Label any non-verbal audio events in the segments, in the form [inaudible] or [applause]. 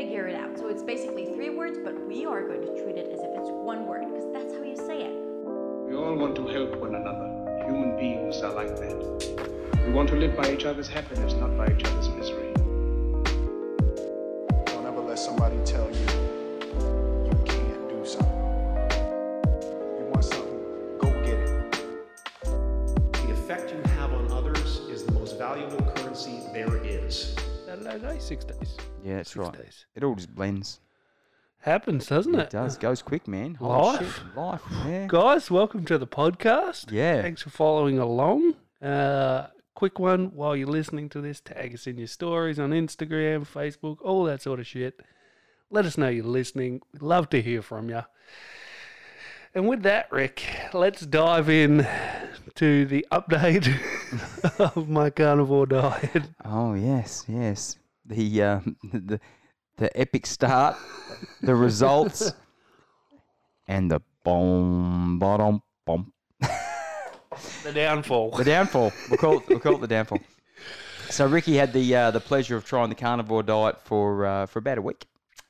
figure it out. So it's basically three words, but we are going to treat it as if it's one word because that's how you say it. We all want to help one another. Human beings are like that. We want to live by each other's happiness, not by each other's misery. Don't ever let somebody tell you Saturday day, six days. Yeah, that's Six right. days. It all just blends. Happens, doesn't it? It does. Goes quick, man. Holy Life. shit, Life. Yeah. Guys, welcome to the podcast. Yeah. Thanks for following along. Uh, quick one while you're listening to this, tag us in your stories on Instagram, Facebook, all that sort of shit. Let us know you're listening. We'd love to hear from you. And with that, Rick, let's dive in to the update [laughs] of my carnivore diet. Oh yes, yes. The um, the the epic start, the results, and the boom, bottom, boom. The downfall. The downfall. We'll call it. We'll call it the downfall. So Ricky had the uh, the pleasure of trying the carnivore diet for uh, for about a week,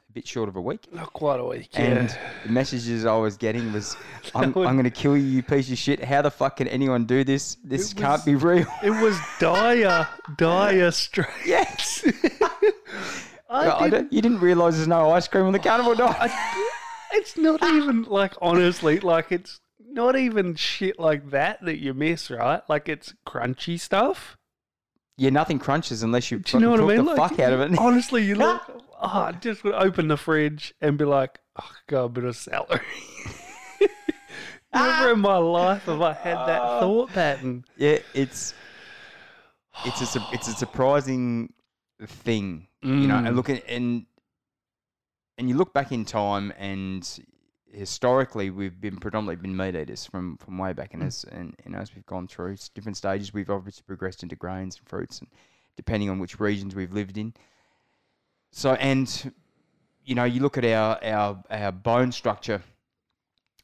a bit short of a week. Not quite a week. Yeah. And the messages I was getting was, [laughs] I'm, I'm going to kill you, you piece of shit. How the fuck can anyone do this? This It can't was- be real. It was dire, dire [laughs] straight. yes. [laughs] I did- you didn't realise there's no ice cream on the carnivore [laughs] diet. it's not even like honestly, like it's not even shit like that that you miss, right? Like it's crunchy stuff. yeah, nothing crunches unless you, Do you know what I mean? the Like, fuck out of it. Honestly, you look. [laughs] oh, I just would open the fridge and be like, "Oh, got a bit of celery." [laughs] Never in my life have I had that Uh, thought pattern. yeah, it's it's a it's a surprising thing, you know. Mm. And look at and and you look back in time, and historically we've been predominantly been meat eaters from from way back, Mm. and as and, and as we've gone through different stages, we've obviously progressed into grains and fruits, and depending on which regions we've lived in. So and you know, you look at our our our bone structure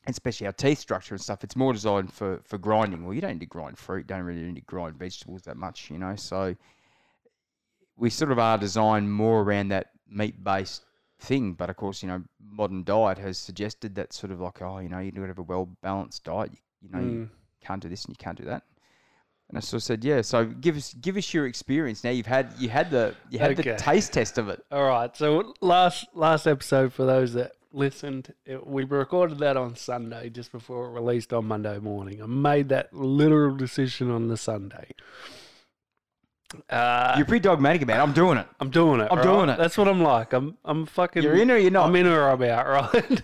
especially our teeth structure and stuff, it's more designed for, for grinding. Well, you don't need to grind fruit, don't really need to grind vegetables that much, you know. So we sort of are designed more around that meat based thing. But of course, you know, modern diet has suggested that sort of like, oh, you know, you got to have a well balanced diet. You, you know, you mm. can't do this and you can't do that. And I sort of said, yeah. So give us give us your experience. Now you've had you had the you had the taste test of it. All right. So last last episode for those that listened, it, we recorded that on Sunday just before it released on Monday morning. I made that literal decision on the Sunday. Uh, You're pretty dogmatic about it. I'm doing it. I'm doing it. I'm right? doing it. That's what I'm like. I'm I'm fucking. You're in or you're not? I'm in or I'm out, [laughs] right?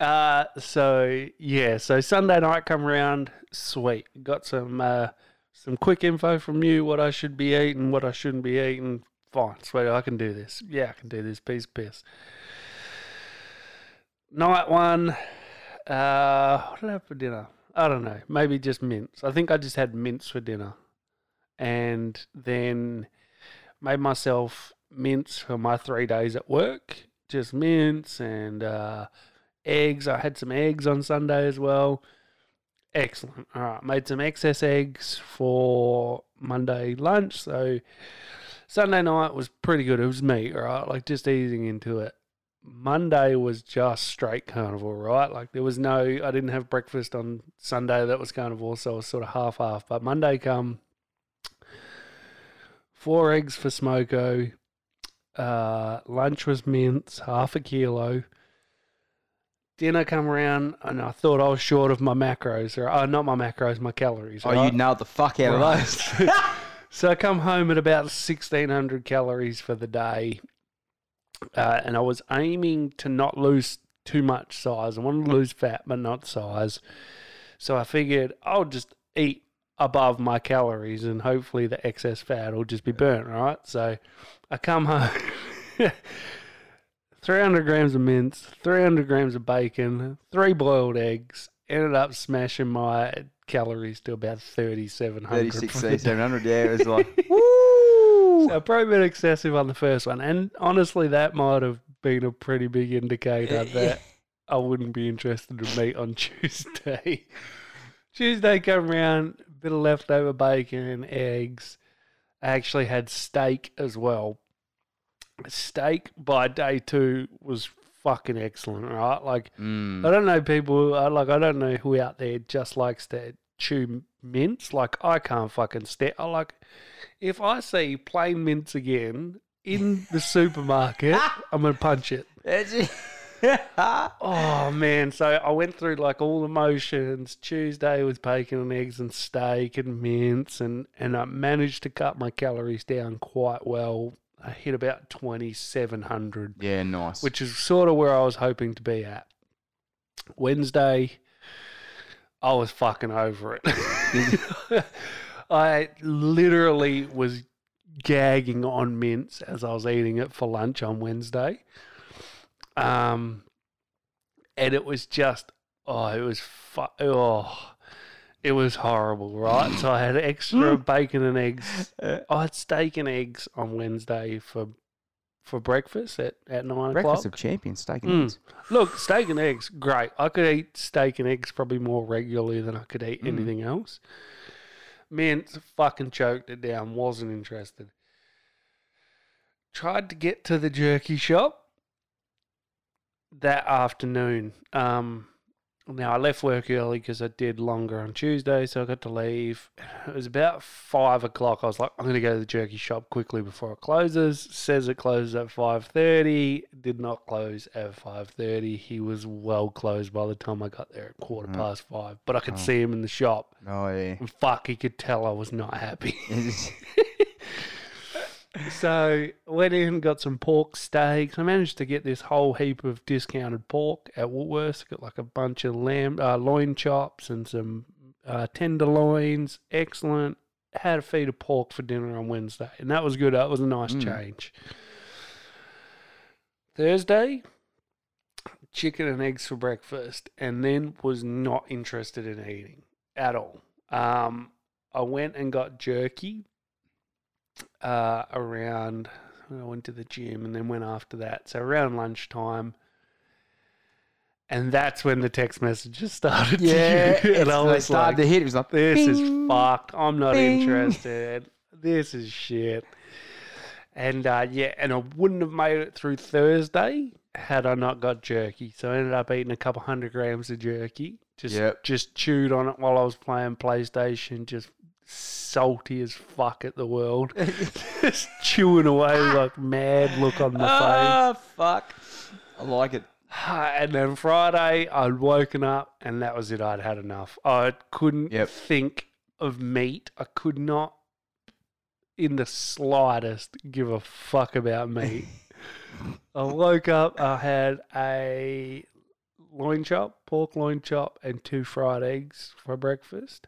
uh, so yeah, so Sunday night come around, sweet. Got some uh, some quick info from you, what I should be eating, what I shouldn't be eating. Fine, sweet. I can do this. Yeah, I can do this. Piece piss. Night one. Uh, what did I have for dinner? I don't know. Maybe just mince. I think I just had mince for dinner, and then made myself mince for my three days at work. Just mince and uh, eggs. I had some eggs on Sunday as well. Excellent. All right, made some excess eggs for Monday lunch. So Sunday night was pretty good. It was meat, right? like just easing into it. Monday was just straight carnival, right? Like there was no, I didn't have breakfast on Sunday that was carnival, so I was sort of half half. But Monday come, four eggs for smoko. Uh, lunch was mince, half a kilo. Dinner come around, and I thought I was short of my macros, or uh, not my macros, my calories. Oh, right? you nailed the fuck out Right. of those. [laughs] [laughs] So I come home at about 1600 calories for the day. Uh, and I was aiming to not lose too much size. I wanted to lose fat, but not size. So I figured I'll just eat above my calories and hopefully the excess fat will just be burnt, right? So I come home, [laughs] 300 grams of mince, 300 grams of bacon, three boiled eggs, ended up smashing my calories to about 3700 36, [laughs] for the day. 3700, yeah, it was like, [laughs] woo! So probably been excessive on the first one, and honestly, that might have been a pretty big indicator that I wouldn't be interested in meat on Tuesday. Tuesday come around, bit of leftover bacon and eggs. I actually had steak as well. steak by day two was fucking excellent, right? Like Mm. I don't know people like I don't know who out there just likes to chew mince. Like I can't fucking stand I like if I see plain mince again in the [laughs] supermarket, I'm gonna punch it. [laughs] Oh man, so I went through like all the motions. Tuesday was bacon and eggs and steak and mince and and I managed to cut my calories down quite well. I hit about 2700 yeah, nice. which is sort of where I was hoping to be at. Wednesday, I was fucking over it. [laughs] I literally was gagging on mince as I was eating it for lunch on Wednesday. Um, and it was just, oh, it was fu- oh, it was horrible, right? so I had extra [laughs] bacon and eggs. I had steak and eggs on Wednesday for for breakfast at, at nine Breakfast o'clock. of champions, steak and Mm. eggs. Look, steak and eggs, great. I could eat steak and eggs probably more regularly than I could eat Mm. anything else. Man, fucking choked it down. Wasn't interested. Tried to get to the jerky shop that afternoon. Um, now I left work early because I did longer on Tuesday, so I got to leave. It was about five o'clock. I was like, I'm going to go to the jerky shop quickly before it closes. Says it closes at five thirty. Did not close at five thirty. He was well closed by the time I got there at quarter Mm. past five. But I could Oh. see him in the shop, Oh yeah. and fuck, he could tell I was not happy. [laughs] [laughs] So went in got some pork steaks. I managed to get this whole heap of discounted pork at Woolworths. Got like a bunch of lamb uh, loin chops and some uh, tenderloins. Excellent. Had a feed of pork for dinner on Wednesday, and that was good. That was a nice Mm. change. Thursday, chicken and eggs for breakfast, and then was not interested in eating at all. Um, I went and got jerky uh, around. I went to the gym and then went after that. So around lunchtime, and that's when the text messages [laughs] started. Yeah, to you. and I was started like, to hit. It was like "This is bing. fucked. I'm not bing." interested. This is shit." And uh, yeah, and I wouldn't have made it through Thursday had I not got jerky. So I ended up eating a couple hundred grams of jerky. Just Yep. just chewed on it while I was playing PlayStation. Just salty as fuck at the world. [laughs] just chewing away like mad look on my face. Ah, fuck. I like it. [sighs] And then Friday, I'd woken up and that was it. I'd had enough. I couldn't Yep. think of meat. I could not, in the slightest, give a fuck about meat. [laughs] I woke up, I had a loin chop, pork loin chop, and two fried eggs for breakfast.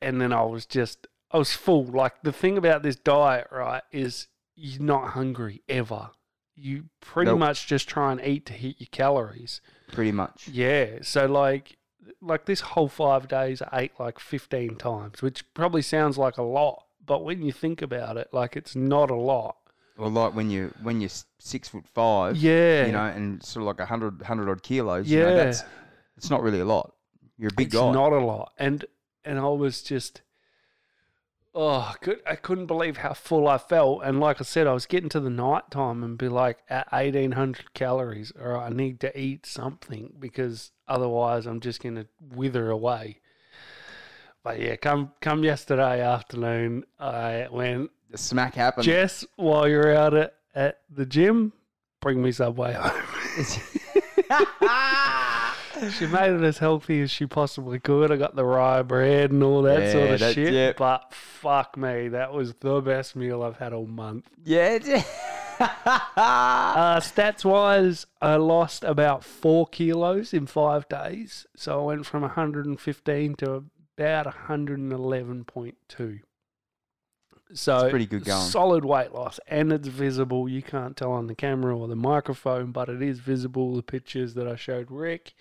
And then I was just, I was full. Like the thing about this diet, right, is you're not hungry ever. You pretty Nope. much just try and eat to hit your calories. Pretty much. Yeah. So like like this whole five days I ate like fifteen times, which probably sounds like a lot, but when you think about it, like it's not a lot. Well, like when you when you're six foot five, Yeah. you know, and sort of like a hundred hundred odd kilos, Yeah. you know, that's it's not really a lot. You're a big it's guy. not a lot. And and I was just oh, I, could, I couldn't believe how full I felt. And like I said, I was getting to the night time and be like at eighteen hundred calories, or I need to eat something because otherwise I'm just gonna wither away. But yeah, come come yesterday afternoon, I went the smack happened. Jess, while you're out at, at the gym, bring me Subway home. [laughs] [laughs] [laughs] she made it as healthy as she possibly could. I got the rye bread and all that Yeah, sort of that- shit. yeah. But fuck me, that was the best meal I've had all month. yeah. [laughs] Uh, stats wise, I lost about four kilos in five days. So I went from 115 to about 111.2. So pretty good going. Solid weight loss, and it's visible. You can't tell on the camera or the microphone, but it is visible. The pictures that I showed Rick.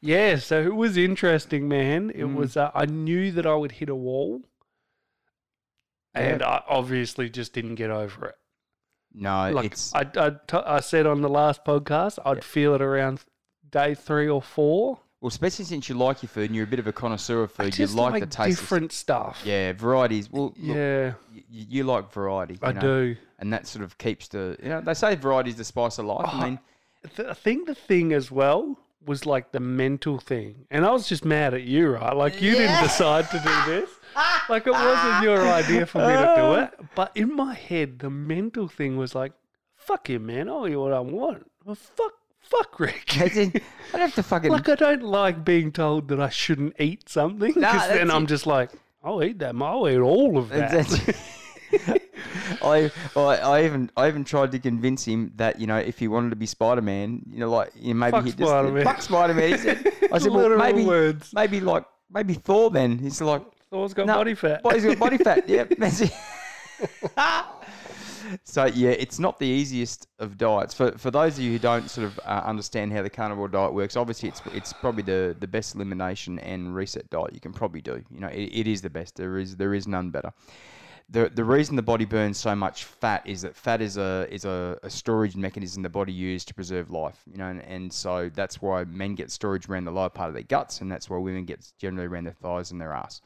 Yeah, so it was interesting, man. It Mm. was. Uh, I knew that I would hit a wall, and I obviously just didn't get over it. no, Like it's I, I, t- I said on the last podcast, I'd Yeah. feel it around day three or four, Well, especially since you like your food and you're a bit of a connoisseur of I food, you like, like, the taste. of- different stuff. yeah, varieties. Well, look, Yeah, y- y- you like variety. you I know, do. and that sort of keeps the. You know, they say variety is the spice of life. Oh, I mean, Th- I think the thing as well was like the mental thing, and I was just mad at you, right? Like you didn't decide to do this. [laughs] Like it wasn't your idea for me to do uh. it. But in my head, the mental thing was like, "Fuck you, man! I'll eat what I want." Well, fuck, fuck, Rick. as in, I don't have to fucking. like I don't like being told that I shouldn't eat something Nah, because then that's I'm it. just like, "I'll eat that. I'll eat all of that." [laughs] I, I I even I even tried to convince him that you know if he wanted to be Spider Man, you know, like you know, maybe Fuck he just Spider-Man. fuck Spider Man. He said, [laughs] I said, well, Literal maybe words. maybe like maybe Thor. Then he's like, Thor's got body fat. Body's got body fat. Yeah, [laughs] that's it. So yeah, it's not the easiest of diets for for those of you who don't sort of uh, understand how the carnivore diet works. Obviously, it's it's probably the the best elimination and reset diet you can probably do. You know, it, it is the best. There is there is none better. The, the reason the body burns so much fat is that fat is a is a, a storage mechanism the body uses to preserve life, you know, and, and so that's why men get storage around the lower part of their guts, and that's why women get generally around their thighs and their ass.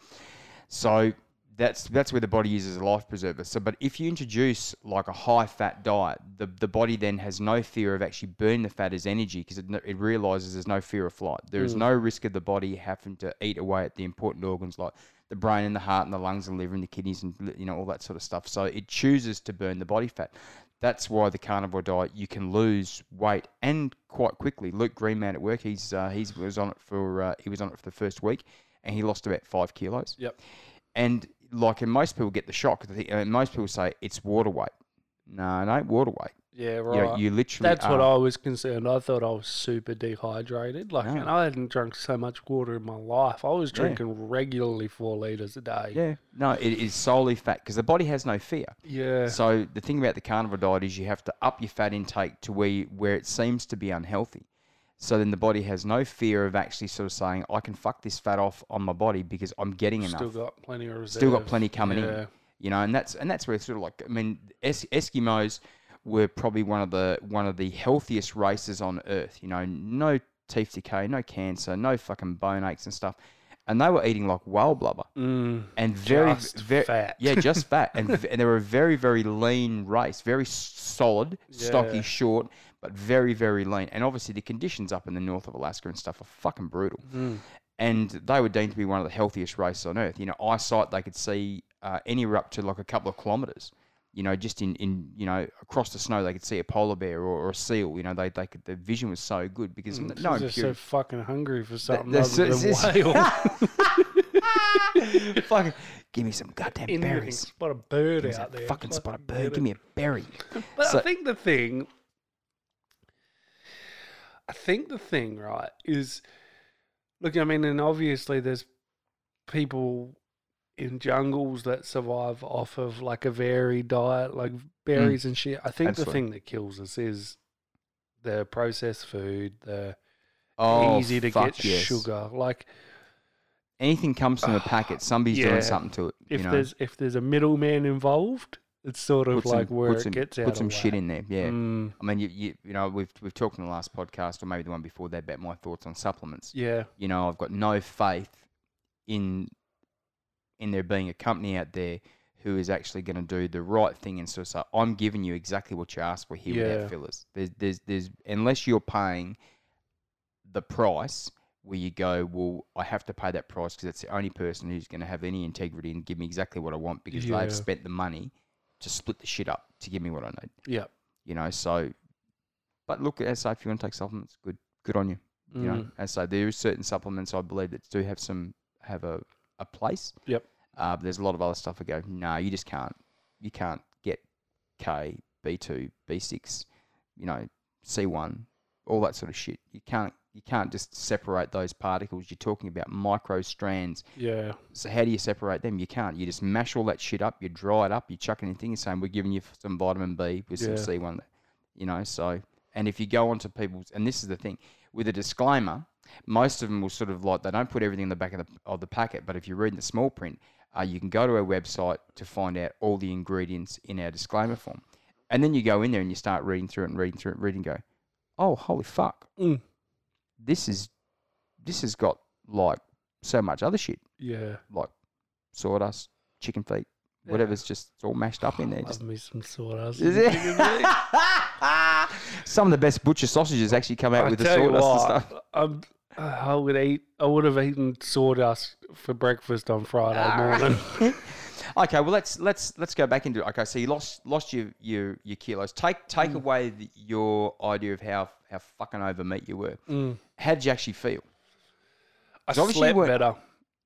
So that's that's where the body uses a life preserver. So, but if you introduce like a high fat diet, the, the body then has no fear of actually burning the fat as energy because it, it realizes there's no fear of flight. There is no risk of the body having to eat away at the important organs like the brain and the heart and the lungs and liver and the kidneys and you know all that sort of stuff. So it chooses to burn the body fat. That's why the carnivore diet you can lose weight and quite quickly. Luke Greenman at work, he's uh, he's was on it for uh, he was on it for the first week and he lost about five kilos. Yep. And like, and most people get the shock. And most people say it's water weight. No, no, water weight. Yeah, You, right. know, you literally. That's what. I was concerned. I thought I was super dehydrated. Like, No. and I hadn't drunk so much water in my life. I was Yeah. drinking regularly four liters a day. Yeah, no, it is solely fat because the body has no fear. Yeah. So the thing about the carnivore diet is you have to up your fat intake to where you, where it seems to be unhealthy. So then the body has no fear of actually sort of saying, I can fuck this fat off on my body because I'm getting enough. Still got plenty of reserve. Still got plenty coming Yeah. in. You know, and that's and that's where sort of like I mean, es- Eskimos were probably one of the one of the healthiest races on Earth. You know, no teeth decay, no cancer, no fucking bone aches and stuff, and they were eating like whale blubber Mm, and very Just very fat. yeah, just [laughs] fat, and and they were a very very lean race, very solid, stocky, short, but very very lean. And obviously the conditions up in the north of Alaska and stuff are fucking brutal mm. and they were deemed to be one of the healthiest races on earth. You know, eyesight they could see uh, anywhere up to like a couple of kilometers. You know, just in, in you know across the snow they could see a polar bear or, or a seal. You know, they they could the vision was so good because n- no they're so fucking hungry for something other than whale. [laughs] fucking give me some goddamn Anything. berries. Spot a bird Give me out there. fucking spot a bird. Give me a berry. But So- I think the thing, I think the thing, right, is look. I mean, and obviously there's people in jungles that survive off of like a varied diet, like mm. berries and shit. I think Absolutely. the thing that kills us is the processed food, the Oh, easy to get yes. sugar. Like Anything comes from a [sighs] packet, somebody's Yeah. doing something to it. if know, there's if there's a middleman involved, it's sort of put some, like where it some, gets out. put some shit in there. Yeah. Mm, I mean, you, you you know we've we've talked in the last podcast or maybe the one before that about my thoughts on supplements. yeah. You know, I've got no faith in in there being a company out there who is actually going to do the right thing and sort of say, I'm giving you exactly what you asked for here Yeah. without fillers. There's there's there's unless you're paying the price where you go, well, I have to pay that price because it's the only person who's going to have any integrity and give me exactly what I want because Yeah. they've spent the money to split the shit up to give me what I need Yeah. you know. So, but look, as I say, if you want to take supplements, good, good on you. You know, as I say, there is certain supplements I believe that do have some have a, a place. Yep. Uh, but there's a lot of other stuff I go, no, you just can't, you can't get K, B two, B six, you know, C one, all that sort of shit. You can't, you can't just separate those particles. You're talking about micro strands. Yeah. So how do you separate them? You can't. You just mash all that shit up. You dry it up. You chuck anything. You're saying we're giving you some vitamin B with Yeah. some C1. You know. So and if you go onto people's and this is the thing with a disclaimer, most of them will sort of like they don't put everything in the back of the of the packet. But if you're reading the small print, uh, you can go to our website to find out all the ingredients in our disclaimer form. And then you go in there and you start reading through it and reading through it, and reading. and Go, oh holy fuck! Mm. This is this has got like so much other shit, Yeah. like sawdust, chicken feet, Yeah. whatever's just all mashed up in there. Love Just, me some sawdust. Is it? [laughs] Some of the best butcher sausages actually come out I with the sawdust and stuff. I'm, I would eat. I would have eaten sawdust for breakfast on Friday Ah. morning. [laughs] [laughs] Okay, well let's let's let's go back into it. Okay, so you lost lost your your, your kilos. Take take Mm. away the, your idea of how how fucking over meat you were. Mm. How did you actually feel? I slept better.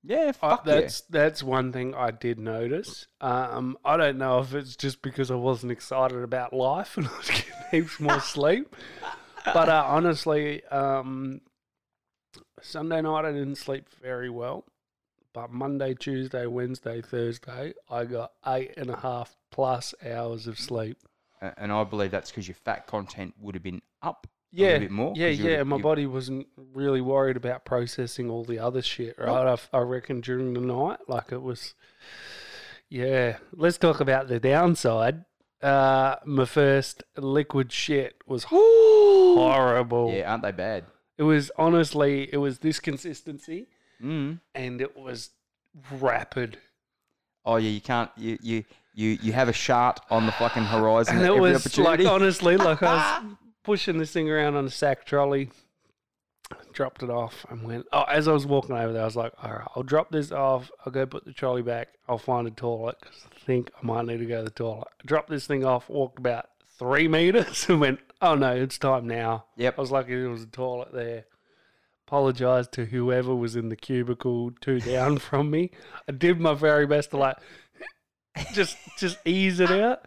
Yeah, I, fuck that's that's one thing I did notice. Um, I don't know if it's just because I wasn't excited about life and [laughs] I was getting heaps more sleep. But uh, honestly, um, Sunday night I didn't sleep very well. But Monday, Tuesday, Wednesday, Thursday, I got eight and a half plus hours of sleep. And I believe that's because your fat content would have been up Yeah, little bit more. yeah, yeah. My body wasn't really worried about processing all the other shit, right? I reckon during the night, like it was. Yeah, let's talk about the downside. Uh, my first liquid shit was [gasps] horrible. Yeah, aren't they bad? It was honestly, it was this consistency, Mm. and it was rapid. Oh yeah, you can't. You you you you have a shart on the fucking horizon. And it was like honestly, like I was [laughs] pushing this thing around on a sack trolley, dropped it off, and went. Oh, as I was walking over there, I was like, "All right, I'll drop this off. I'll go put the trolley back. I'll find a toilet because I think I might need to go to the toilet." Drop this thing off, walked about three [laughs] meters, and went, "Oh no, it's time now." Yep. I was lucky there was a toilet there. Apologized to whoever was in the cubicle two down [laughs] from me. I did my very best to like just just ease it out.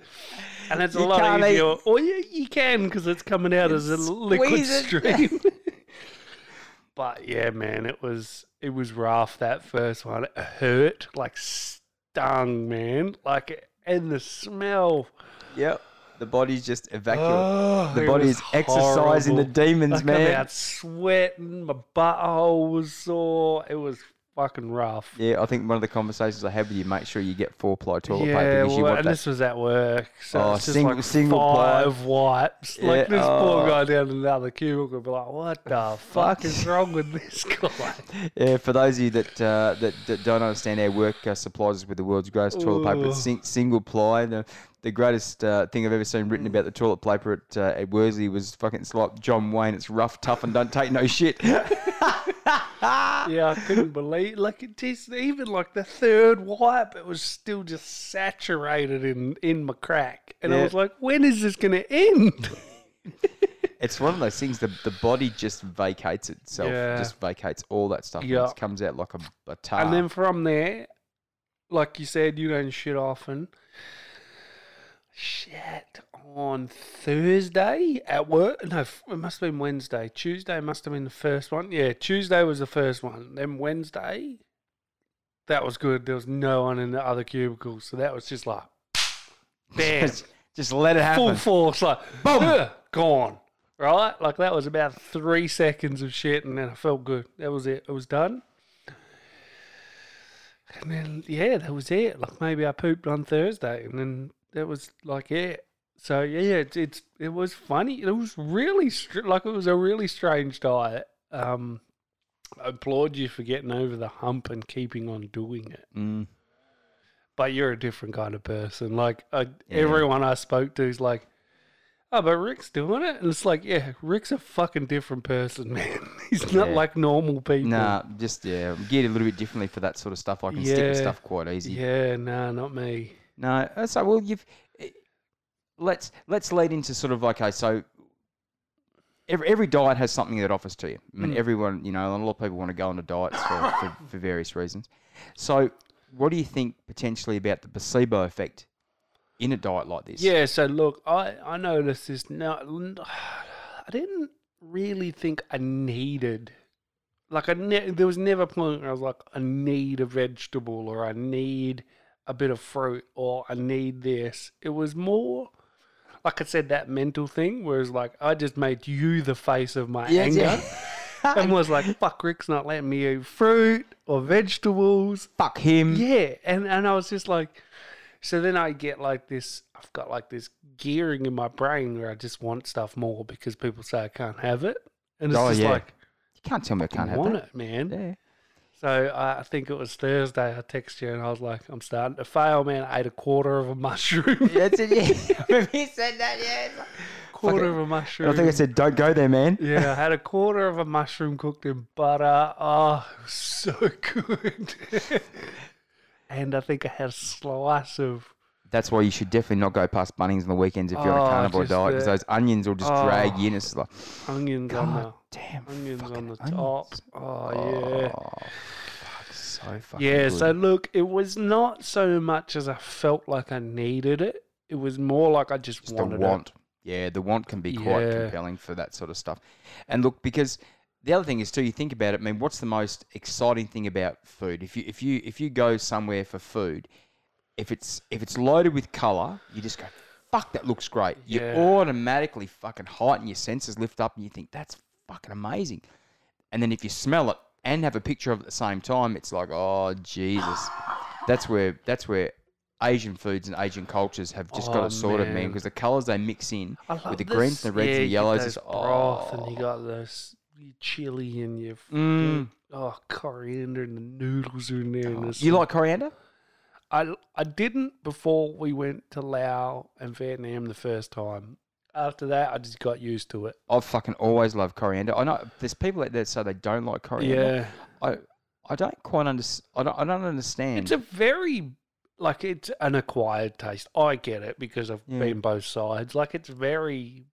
And it's a You lot can't eat- easier. Or you, you can because it's coming out as a liquid squeeze it. stream. [laughs] but yeah, man, it was it was rough that first one. It hurt, like stung, man. Like and the smell. Yep. The body's just evacuating. The it body was is exercising the demons, I come man. out sweating. My butthole was sore. It was fucking rough. Yeah, I think one of the conversations I had with you, make sure you get four ply toilet paper Yeah, because you well, want and that. this was at work, so Oh, it's just single- like single ply. five wipes. Yeah, Like this oh. poor guy down in the other cubicle would be like, "What the [laughs] fuck is wrong with this [laughs] guy?" Yeah, for those of you that uh, that, that don't understand, our work uh, supplies us with the world's greatest toilet paper. It's sing- single ply. The, the greatest uh, thing I've ever seen written about the toilet paper at, uh, at Worsley was fucking it's like John Wayne. It's rough, tough, and don't take no shit. [laughs] yeah, I couldn't believe. Like it just even like the third wipe, it was still just saturated in in my crack, and I was like, "When is this going to end?" [laughs] it's one of those things. The the body just vacates itself. Yeah. Just vacates all that stuff. and Yeah. it comes out like a, a tar. And then from there, like you said, you don't shit often. Shit on Thursday at work. No, it must have been Wednesday. Tuesday must have been the first one. Yeah, Tuesday was the first one. Then Wednesday, that was good. There was no one in the other cubicles, so that was just like, [laughs] bam, just, just let it full happen. force, like boom, gone. Right, like that was about three seconds of shit, and then I felt good. That was it. It was done. And then yeah, that was it. Like maybe I pooped on Thursday, and then that was like it. So yeah, it's, it's it was funny. It was really str- like it was a really strange diet. Um, I applaud you for getting over the hump and keeping on doing it. Mm. But you're a different kind of person. Like I, Yeah. everyone I spoke to is like, "Oh, but Rick's doing it," and it's like, yeah, Rick's a fucking different person, [laughs] man. He's not Yeah. like normal people. Nah, just yeah, geared a little bit differently for that sort of stuff. I can stick with stuff quite easy. Yeah, nah, not me. No, uh, so well, you've eh, let's let's lead into sort of okay, so every every diet has something that offers to you. I mean, Mm. everyone, you know, a lot of people want to go on diets for, for, for various reasons. So, what do you think potentially about the placebo effect in a diet like this? Yeah, so look, I I noticed this. No, I didn't really think I needed. Like I ne- there was never a point where I was like, I need a vegetable or I need a bit of fruit or I need this. It was more, like I said, that mental thing. Whereas like I just made you the face of my Yeah, anger. yeah. [laughs] and was like, "Fuck, Rick's not letting me eat fruit or vegetables." Fuck him. Yeah, and and I was just like, so then I get like this. I've got like this gearing in my brain where I just want stuff more because people say I can't have it, and it's Oh, just yeah. like, You can't tell me I can't have want that. it, man. Yeah. So I think it was Thursday. I texted you and I was like, I'm starting to fail, man. I ate a quarter of a mushroom. That's it. Yeah. [laughs] Remember you said that? Yeah. like- quarter it. of a mushroom. I think I said, "Don't go there, man." Yeah, I had a quarter of a mushroom cooked in butter. Oh, it was so [laughs] good. [laughs] and I think I had a slice of. That's why you should definitely not go past Bunnings on the weekends if you're on Oh, a carnivore just diet because the- those onions will just drag you in. It's like, onions on God the damn, onions on fucking the onions. top. Oh, yeah. Oh, fuck, so fucking Yeah, good. so look, it was not so much as I felt like I needed it. It was more like I just, Just the wanted want. Yeah, the want can be quite Yeah. compelling for that sort of stuff. And look, because the other thing is too, you think about it. I mean, what's the most exciting thing about food? If you if you if you go somewhere for food, if it's if it's loaded with color, you just go, "Fuck, that looks great." You automatically fucking heighten your senses, lift up, and you think that's fucking amazing. And then if you smell it and have a picture of it at the same time, it's like, oh Jesus, that's where that's where Asian foods and Asian cultures have just got Oh, it sorted, man, because the colours they mix in with the this- greens, and the reds, yeah, and the yellows. Is, broth, and you oh. got this your chili and your Mm. oh coriander and the noodles are in there. and You like coriander? I I didn't before we went to Laos and Vietnam the first time. After that, I just got used to it. I've fucking always loved coriander. I know there's people out there that say they don't like coriander. Yeah, I I don't quite understand. I don't, I don't understand. it's a very like it's an acquired taste. I get it because I've Yeah. been both sides. Like it's very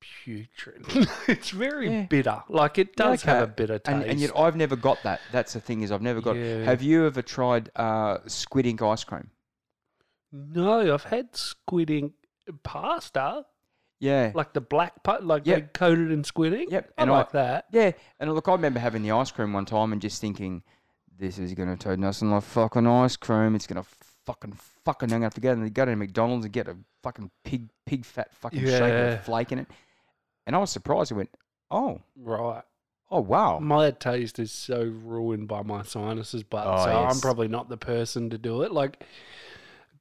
putrid. [laughs] it's very Yeah. bitter. Like it Yeah, does have a bitter taste. and, and yet I've never got that. That's the thing is I've never got. Yeah. Have you ever tried uh, squid ink ice cream? no, I've had squid ink pasta, Yeah. like the black part, like Yep. they coated in squid ink. Yep, I and I- like that. Yeah, and look, I remember having the ice cream one time and just thinking, this is going to turn nothing like fucking ice cream. It's going to fucking, fucking, I'm going to forget. And go to McDonald's and get a fucking pig, pig fat fucking shake with flake in it. And I was surprised. I went, oh, Right. oh, wow. My taste is so ruined by my sinuses, but Oh, so I'm probably not the person to do it. Like,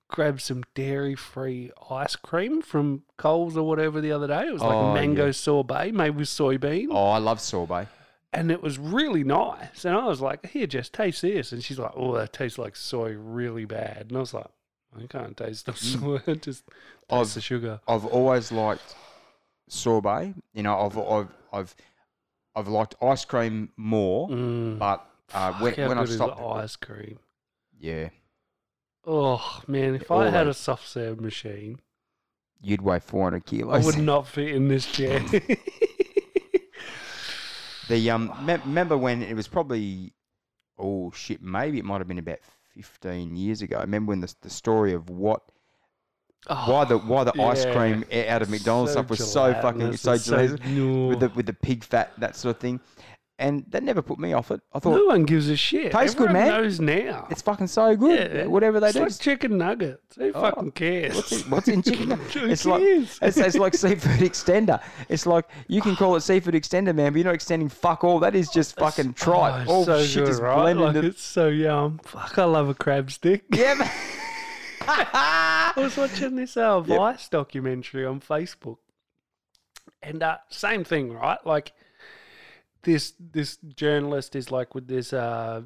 grab some dairy free ice cream from Coles or whatever the other day. It was like Oh, mango yeah. sorbet made with soybean. Oh, I love sorbet. And it was really nice. And I was like, here, just taste this. And she's like, oh, that tastes like soy really bad. And I was like, I can't taste the mm. [laughs] soy. just I've- the sugar. I've always liked sorbet. You know, I've, I've, I've, I've liked ice cream more, Mm. but uh, when, when I stopped, ice cream? yeah, Oh, man, if I had a soft serve machine, you'd weigh 400 kilos. I would not fit in this chair. [laughs] The um, [sighs] me- remember when it was probably, oh shit, maybe it might have been about fifteen years ago. I remember when the the story of what Oh, why the why the ice cream out of McDonald's stuff was so fucking so gelatinous no. with the with the pig fat that sort of thing, and that never put me off it. I thought no one gives a shit. Tastes good, Everyone man. knows now. it's fucking so good. Yeah. Whatever they it's do, like chicken nuggets. Who Oh, fucking cares? What's in, what's in chicken? [laughs] Who it's like it's, it's like seafood [laughs] extender. It's like you can call it seafood extender, man, but you're not extending fuck all. That is just fucking tripe. Oh, all so shit good, is right? blended. Like, it's so yum. Fuck, I love a crab stick. yeah, man. [laughs] I was watching this uh, [laughs] Yep. Vice documentary on Facebook, and uh, same thing, right? Like this this journalist is like with this uh,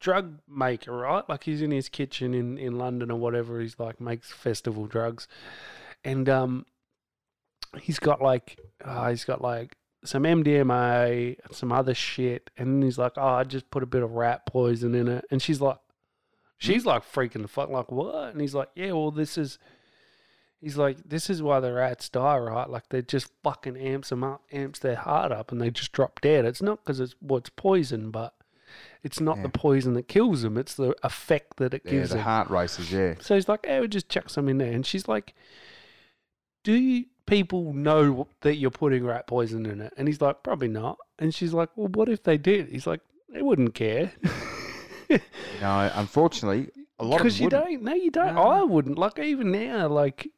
drug maker, right? Like he's in his kitchen in in London or whatever. He's like makes festival drugs, and um, he's got like uh, he's got like some MDMA, some other shit, and he's like, oh, I just put a bit of rat poison in it, and she's like. Mm-hmm. She's like freaking the fuck, like what? And he's like, yeah, well, this is. He's like, this is why the rats die, right? Like they just fucking amps them up, amps their heart up, and they just drop dead. It's not because it's well, poison, but it's not Yeah. the poison that kills them. It's the effect that it yeah, gives the them. heart races. Yeah, So he's like, "Hey, we'll just chuck some in there." And she's like, "Do you, people know that you're putting rat poison in it?" And he's like, "Probably not." And she's like, "Well, what if they did?" He's like, "They wouldn't care." [laughs] no, unfortunately, a lot of Because you wouldn't. don't. No, you don't. No. I wouldn't. Like even now, like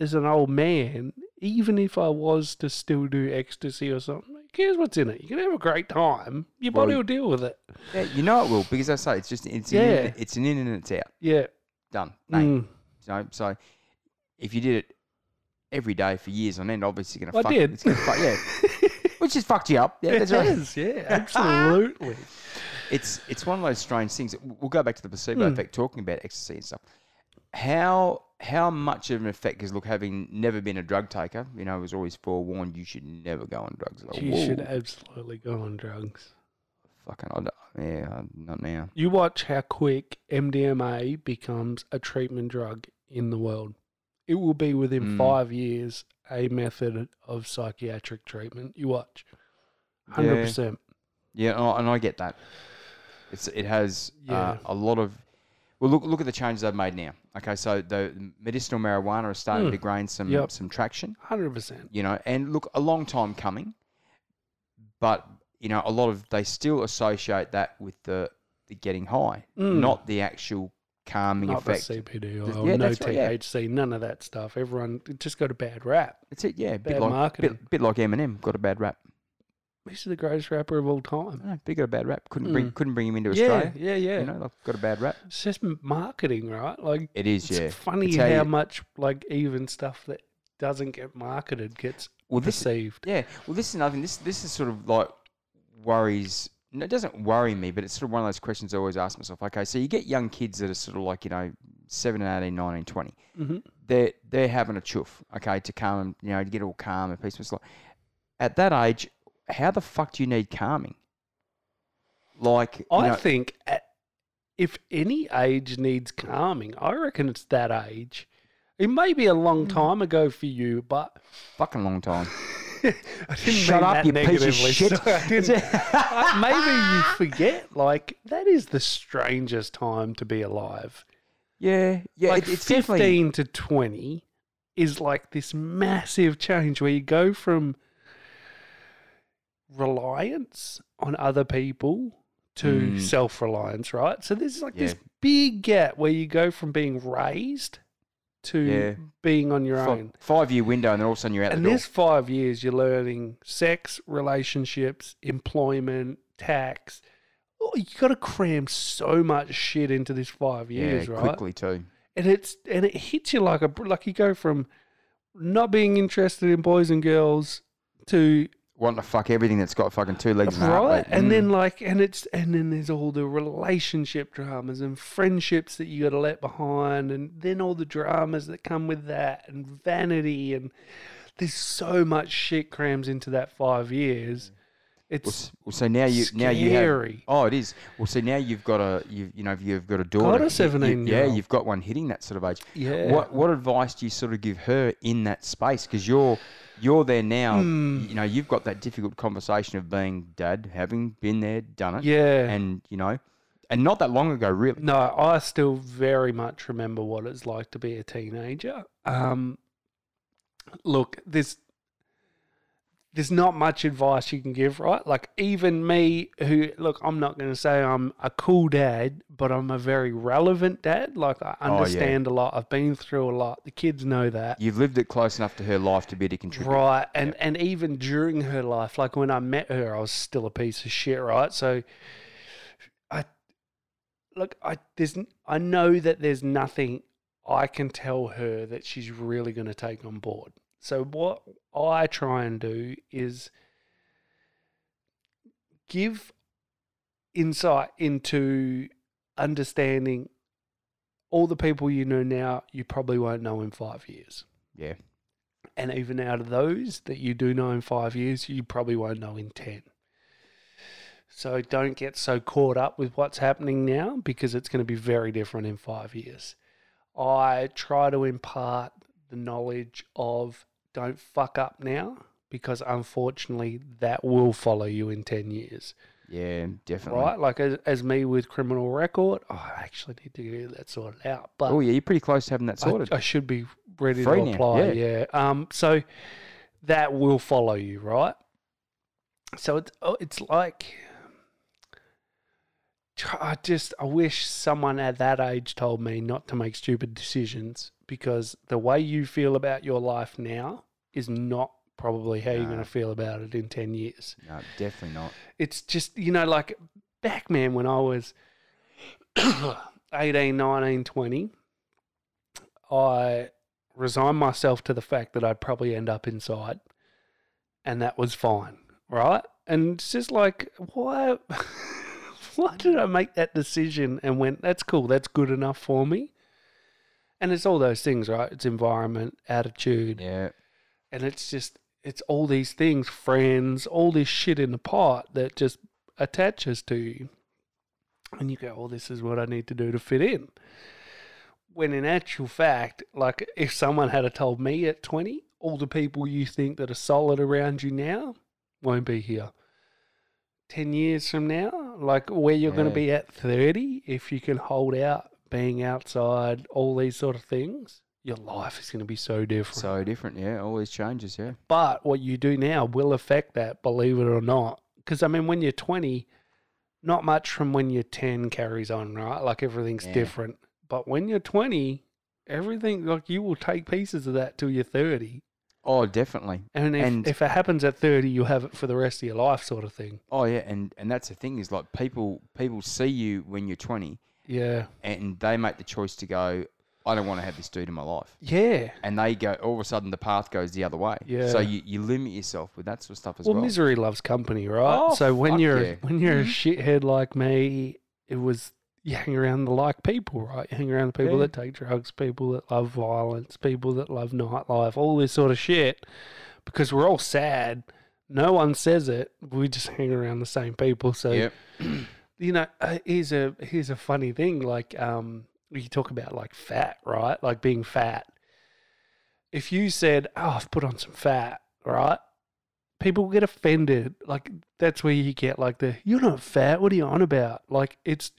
as an old man, even if I was to still do ecstasy or something, who cares what's in it? You can have a great time. Your Well, body will deal with it. Yeah, you know it will because I say it's just it's an Yeah. in, it's an in and it's out. Yeah. Done. Bang. Mm. So, so if you did it every day for years on end, obviously going to I fuck. did. It's gonna fuck. Yeah. [laughs] which has fucked you up. Yeah, that's it right. yeah, [laughs] absolutely. It's it's one of those strange things. We'll go back to the placebo Hmm. effect, talking about ecstasy and stuff. How how much of an effect? Because look, having never been a drug taker, you know, I was always forewarned you should never go on drugs. Like, you whoa, should absolutely go on drugs. fucking, I don't- yeah, not now. You watch how quick MDMA becomes a treatment drug in the world. It will be within Mm. five years a method of psychiatric treatment. You watch, hundred Yeah. percent. Yeah, and I, and I get that. It's it has uh, a lot of. Well, look look at the changes they've made now. Okay, so the medicinal marijuana is starting Mm. to gain some Yep. some traction. Hundred percent. you know, and look, a long time coming, but you know, a lot of they still associate that with the the getting high, Mm. not the actual calming Not the effect. CBD Just- oil, yeah, no right, yeah. THC, none of that stuff. Everyone just got a bad rap. That's it, yeah. Bit Bad like marketing. bit, bit like Eminem got a bad rap. He's the greatest rapper of all time. No, big got a bad rap. Couldn't bring Mm. couldn't bring him into Yeah, Australia. yeah, yeah. You know, like, got a bad rap. It's just marketing, right? Like It is, it's yeah. funny It's how, how you- much like even stuff that doesn't get marketed gets Well, this perceived. Yeah. Well, this is another thing. This this is sort of like worries. No, it doesn't worry me, but it's sort of one of those questions I always ask myself. Okay, so you get young kids that are sort of like you know 17, 18, 19, 20. hmm they're they're having a chuff, okay, to calm, and you know, to get all calm and peaceful. It's like, at that age, how the fuck do you need calming? Like, I know, think at, if any age needs calming, I reckon it's that age. It may be a long Mm. time ago for you, but fucking long time. [laughs] Shut up, you piece of shit. [laughs] I maybe you forget. Like that is the strangest time to be alive. Yeah, yeah, like it, it's fifteen definitely to twenty is like this massive change where you go from reliance on other people to Mm. self-reliance, right? So there's like this big gap where you go from being raised to Yeah. being on your own. five year window, and then all of a sudden you're out And the door. this five years, you're learning sex, relationships, employment, tax. Oh, you got to cram so much shit into this five years, yeah, right? quickly too. And it's and it hits you like a like you go from not being interested in boys and girls to Wanting to fuck everything that's got fucking two legs and a right, and Mm. then like and it's and then there's all the relationship dramas and friendships that you got to let behind, and then all the dramas that come with that, and vanity, and there's so much shit crams into that five years. It's well, so now you now you have scary. oh it is well so now you've got a you you know you've got a Got daughter a you- you- 17-year-old. yeah you've got one hitting that sort of age yeah. What what advice do you sort of give her in that space? Because you're you're there now. Hmm. You know, you've got that difficult conversation of being dad, having been there, done it, Yeah. and you know, and not that long ago, really. No, I still very much remember what it's like to be a teenager. Um, look, there's there's not much advice you can give, right? Like even me, who look, I'm not going to say I'm a cool dad, but I'm a very relevant dad. Like I Oh, yeah. understand a lot. I've been through a lot. The kids know that. You've lived it close enough to her life to be able to contribute. Right, and and even during her life, like when I met her, I was still a piece of shit, right? So, I look, I there's I know that there's nothing I can tell her that she's really going to take on board. So what I try and do is give insight into understanding all the people you know now. You probably won't know in five years. Yeah, And even out of those that you do know in five years, you probably won't know in 10. So don't get so caught up with what's happening now because it's going to be very different in five years. I try to impart the knowledge of don't fuck up now because unfortunately that will follow you in 10 years. yeah, definitely. Right? Like as, as me with criminal record, oh, I actually need to get that sorted out. But Oh yeah, you're pretty close to having that I- sorted. I, should be ready Free to now, apply. yeah. Yeah. Um. So that will follow you, right? So it's oh, it's like I just I wish someone at that age told me not to make stupid decisions because the way you feel about your life now is not probably how you're going to feel about it in 10 years no, definitely not. it's just you know like back man when i was [coughs] 18 19 20 i resigned myself to the fact that i'd probably end up inside and that was fine right? And it's just like, why? [laughs] why did I make that decision and went, that's cool, that's good enough for me? And it's all those things, right? It's environment, attitude, Yeah. and it's just, it's all these things, friends, all this shit in the pot that just attaches to you. And you go, oh, this is what I need to do to fit in. When in actual fact, like if someone had told me at 20, all the people you think that are solid around you now won't be here. 10 years from now, like where you're going to be at 30, if you can hold out being outside, all these sort of things, your life is going to be so different. So different, yeah. All these changes, yeah. But what you do now will affect that, believe it or not. Because, I mean, when you're 20, not much from when you're 10 carries on, right? Like everything's Yeah. different. But when you're 20, everything, like you will take pieces of that till you're 30. Oh, definitely. And if, And- if it happens at 30, you'll have it for the rest of your life, sort of thing. Oh yeah, and and that's the thing is like people people see you when you're 20 Yeah. and they make the choice to go I don't want to have this dude in my life. Yeah. And they go all of a sudden the path goes the other way. Yeah. So you, you limit yourself with that sort of stuff as Well, well. misery loves company, right? Oh, so when fuck you're yeah. Mm-hmm. when you're a shithead like me, it was you hang around the like people, right? You hang around the people Yeah. that take drugs, people that love violence, people that love nightlife, all this sort of shit. Because we're all sad. No one says it. We just hang around the same people. So Yep. [clears throat] you know, uh, here's a here's a funny thing. Like, um, you talk about like fat, right? Like being fat. If you said, "Oh, I've put on some fat," right? People get offended. Like that's where you get like the "You're not fat. What are you on about?" Like it's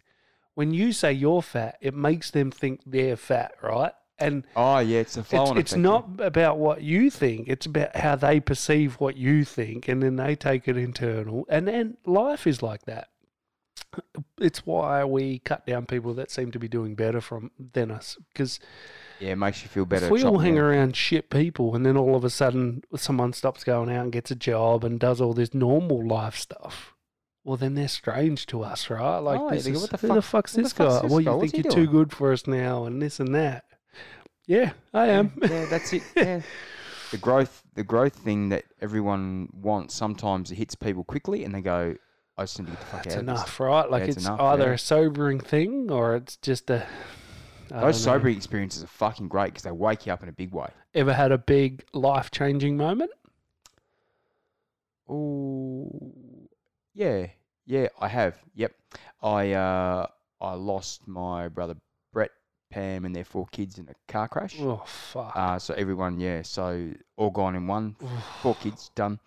when you say you're fat, it makes them think they're fat, right? And Oh yeah, it's a flow it's, it's effect, not about what you think it's about how they perceive what you think and then they take it internal and then life is like that it's why we cut down people that seem to be doing better from than us because Yeah, Yeah, it makes you feel better. if we all hang around shit people and then all of a sudden someone stops going out and gets a job and does all this normal life stuff well then they're strange to us right like Oh, this is, "What the who the fuck's what the this fuck's guy this well guy? you What's think you're too good for us now and this and that yeah i am yeah, that's it. [laughs] Yeah. The growth, the growth thing that everyone wants, sometimes it hits people quickly, and they go, "I just need to get the fuck That's out." of this." enough, right? Like Yeah, it's it's, enough, either yeah. a sobering thing or it's just a. I Those sobering experiences are fucking great because they wake you up in a big way. Ever had a big life changing moment? Oh, yeah, yeah, I have. Yep, I uh, I lost my brother Brett, Pam, and their four kids in a car crash. Oh fuck! Uh, so everyone, yeah, so all gone in one. Four kids done.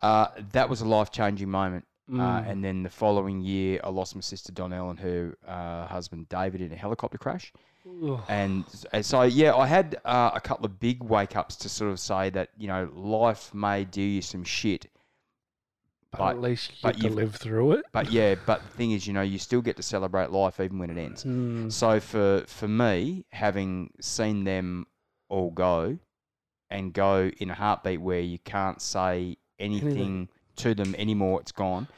Uh, that was a life changing moment. Uh, Mm. and then the following year, I lost my sister Donnell and her uh, husband David in a helicopter crash. And, and so, yeah, I had uh, a couple of big wake ups to sort of say that, you know, life may do you some shit. but, but- at least you but get to live through it. But yeah, but the thing is, you know, you still get to celebrate life even when it ends. Mm. So for for me, having seen them all go, and go in a heartbeat where you can't say anything, Anything. to them anymore, it's gone.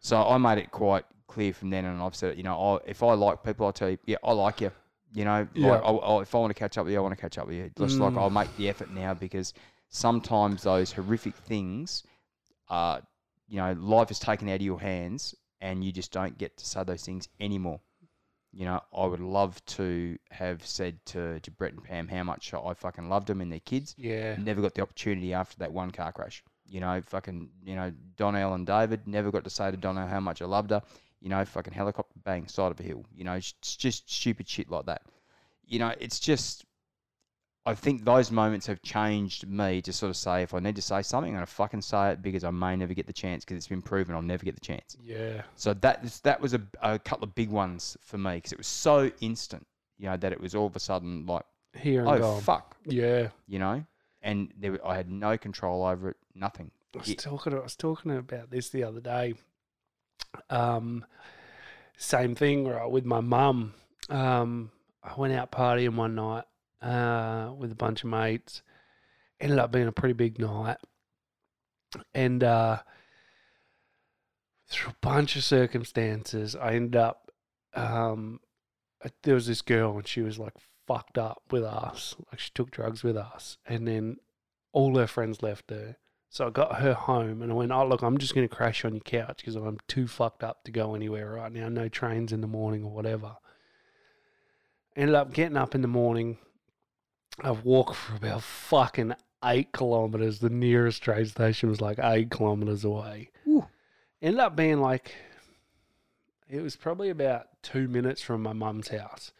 So I made it quite clear from then, and I've said, you know, I, if I like people, I'll tell you, yeah, I like you. You know, Yeah. like, I'll, I'll, if I want to catch up with you, I want to catch up with you. Just like Mm. I'll make the effort now because sometimes those horrific things, uh, you know, life is taken out of your hands, and you just don't get to say those things anymore you know, I would love to have said to, to Brett and Pam how much I fucking loved them and their kids. Yeah. Never got the opportunity after that one car crash. You know, fucking, you know, Donnell and David never got to say to Donnell how much I loved her. You know, fucking helicopter bang, side of a hill. You know, it's just stupid shit like that. You know, it's just, I think those moments have changed me to sort of say, if I need to say something, I'm going to fucking say it because I may never get the chance because it's been proven I'll never get the chance. Yeah. So that that was a, a couple of big ones for me because it was so instant, you know, that it was all of a sudden like, Here and oh gone. fuck, Yeah. you know, and there, I had no control over it, nothing. I was talking. I was talking about this the other day. Um, same thing, right? With my mum. Um, I went out partying one night uh, with a bunch of mates. Ended up being a pretty big night, and uh, through a bunch of circumstances, I ended up. Um, uh, there was this girl, and she was like fucked up with us. Like she took drugs with us, and then all her friends left her So I got her home and I went, oh, look, I'm just going to crash on your couch because I'm too fucked up to go anywhere right now. No trains in the morning or whatever. Ended up getting up in the morning. I've walked for about fucking eight kilometers. The nearest train station was like eight kilometers away. Ooh. Ended up being like, it was probably about two minutes from my mum's house.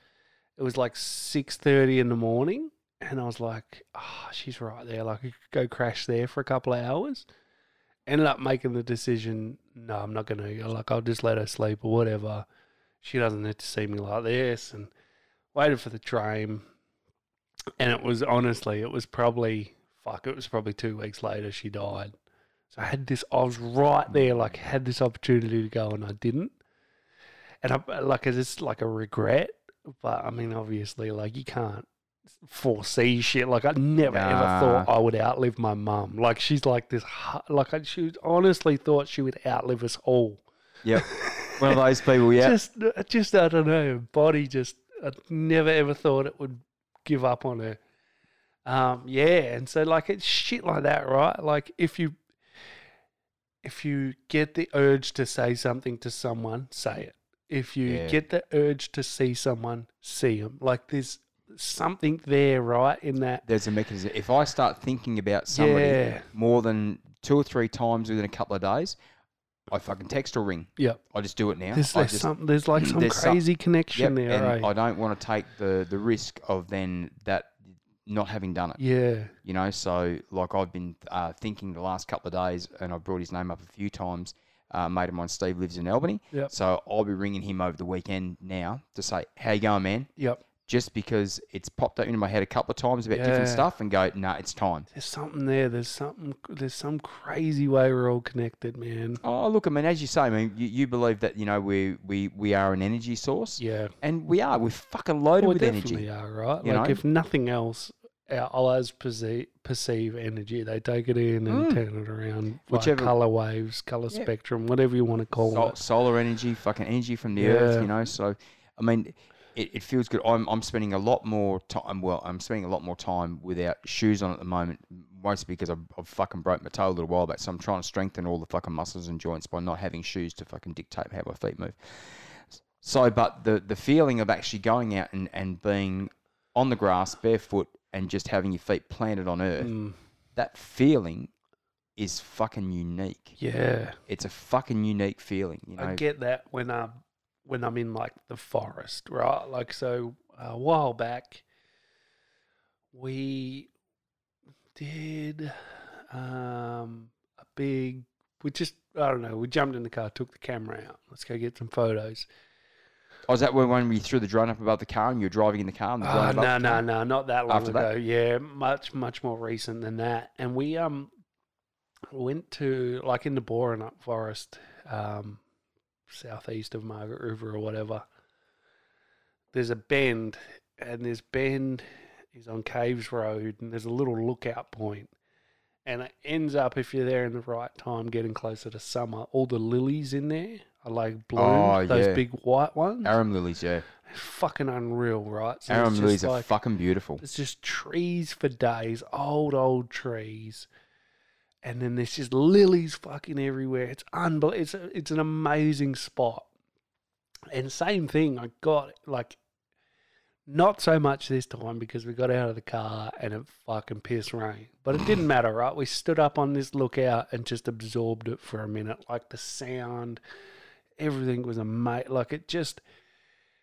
It was like six thirty in the morning, and I was like, "Oh, she's right there. Like, I could go crash there for a couple of hours." Ended up making the decision. No, I'm not gonna. Like, I'll just let her sleep or whatever. She doesn't need to see me like this, and waited for the train. And it was honestly, it was probably fuck. It was probably two weeks later she died. So I had this. I was right there, like had this opportunity to go, and I didn't. And I like it's like a regret, but I mean, obviously, like you can't foresee shit. Like I never ever thought I would outlive my mum. Like she's like this. Like I, she honestly thought she would outlive us all. Yep. [laughs] One of those people, yeah. Just, just I don't know. Her body just. I never ever thought it would give up on her. Um, yeah, and so like it's shit like that, right? Like if you if you get the urge to say something to someone, say it. If you Yeah. get the urge to see someone, see them. Like there's something there, right? In that, There's a mechanism. If I start thinking about somebody Yeah. more than two or three times within a couple of days, I fucking text or ring. yeah. I just do it now. There's, there's just, some, there's like [clears throat] some there's some- crazy connection Yep, there, and eh? I don't want to take the the risk of then that not having done it. yeah, You know, so like I've been uh, thinking the last couple of days, and I've brought his name up a few times. Uh, mate of mine, Steve, lives in Albany, Yep. so I'll be ringing him over the weekend now to say, "How you going, man?" yep. Just because it's popped up into my head a couple of times about different stuff, and go, "Nah, it's time." There's something there. There's something. There's some crazy way we're all connected, man. Oh, look, I mean, as you say, I mean, you, you believe that you know we we we are an energy source, Yeah. and we are. We're fucking loaded we with energy. are, right? you like, know? if nothing else, our eyes perceive, perceive energy. They take it in and Mm. turn it around. Whichever- Whichever color waves, color Yeah. spectrum, whatever you want to call it. solar energy, fucking energy from the earth, you know. So, I mean, it, it feels good. I'm I'm spending a lot more time. Well, I'm spending a lot more time without shoes on at the moment, mostly because I've, I've fucking broke my toe a little while back. So I'm trying to strengthen all the fucking muscles and joints by not having shoes to fucking dictate how my feet move. So, but the the feeling of actually going out and, and being on the grass barefoot and just having your feet planted on earth, Mm, that feeling is fucking unique. yeah, It's a fucking unique feeling, you know. I get that when I'm when I'm in like the forest, right? Like so, a while back, we did um, a big. We just I don't know. We jumped in the car, took the camera out. Let's go get some photos. Oh, is that when when we threw the drone up above the car and you were driving in the car? And the drone Oh, no, no, no, not that long After that? ago. Yeah, much, much more recent than that. And we um went to like in the Boranup Forest, um, southeast of Margaret River or whatever. There's a bend, and this bend is on Caves Road, and there's a little lookout point. And it ends up, if you're there in the right time, getting closer to summer, all the lilies in there are like bloomed, Oh, those yeah. big white ones. Arum lilies, yeah. Fucking unreal, right? So Arum lilies are fucking beautiful. it's just trees for days, old, old trees. And then there's just lilies fucking everywhere. It's unbel- It's a, it's an amazing spot. And same thing, I got like not so much this time because we got out of the car and it fucking pissed rain. But it didn't matter, right? We stood up on this lookout and just absorbed it for a minute. Like the sound, everything was amazing. Like it just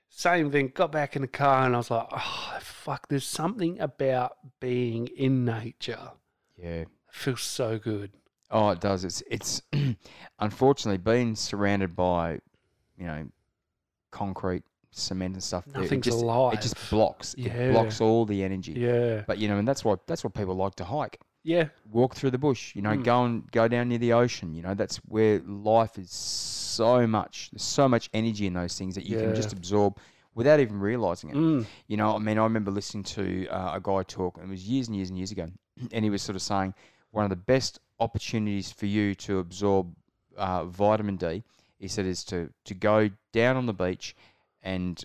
same thing. Got back in the car and I was like, oh fuck, there's something about being in nature. Yeah. Feels so good. Oh, it does. It's it's [clears throat] unfortunately being surrounded by, you know, concrete, cement and stuff. Nothing's it just, alive. It just blocks. Yeah. It blocks all the energy. Yeah. But you know, and that's why that's what people like to hike. Yeah. Walk through the bush. You know, Mm. go and go down near the ocean. You know, that's where life is so much. There's so much energy in those things that you can just absorb without even realizing it. Mm. You know, I mean, I remember listening to uh, a guy talk, and it was years and years and years ago, [clears throat] and he was sort of saying one of the best opportunities for you to absorb uh, vitamin D, he said, is to to go down on the beach and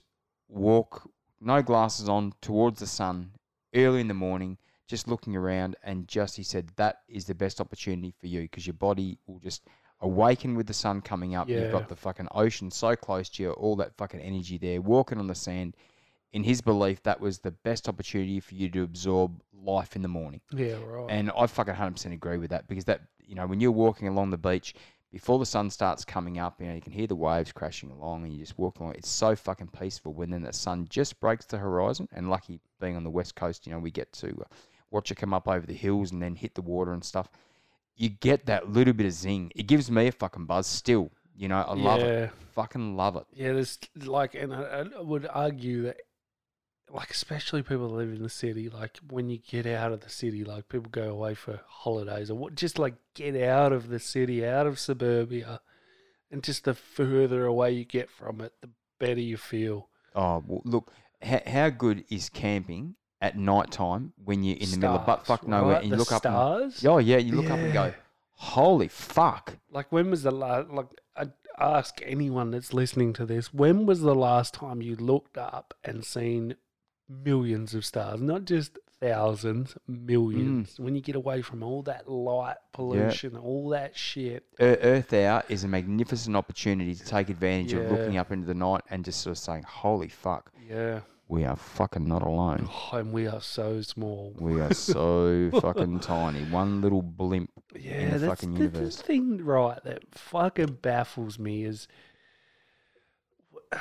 walk, no glasses on, towards the sun early in the morning, just looking around, and just he said that is the best opportunity for you because your body will just awaken with the sun coming up. You've got the fucking ocean so close to you, all that fucking energy there, walking on the sand. In his belief, that was the best opportunity for you to absorb life in the morning. Yeah, right. And I fucking 100% agree with that because that, you know, when you're walking along the beach, before the sun starts coming up, you know, you can hear the waves crashing along and you just walk along. It's so fucking peaceful when then the sun just breaks the horizon. And lucky being on the west coast, you know, we get to uh, watch it come up over the hills and then hit the water and stuff. You get that little bit of zing. It gives me a fucking buzz still. You know, I love Yeah. it. Fucking love it. Yeah, there's like, and I, I would argue that, like, especially people that live in the city, like, when you get out of the city, like, people go away for holidays or what, just like get out of the city, out of suburbia, and just the further away you get from it, the better you feel. Oh, well, look, how, how good is camping at night time when you're in the middle of butt fuck nowhere right? and you The look up and, stars? oh yeah, you look up and go, holy fuck. Like, when was the last, like, I'd ask anyone that's listening to this, when was the last time you looked up and seen millions of stars? Not just thousands, millions. Mm. When you get away from all that light pollution, all that shit. Earth Hour is a magnificent opportunity to take advantage of looking up into the night and just sort of saying, holy fuck, Yeah. we are fucking not alone. [laughs] Oh, and we are so small. We are so [laughs] fucking tiny. One little blimp Yeah, in the that's fucking the, universe. the thing, right? That fucking baffles me is [sighs]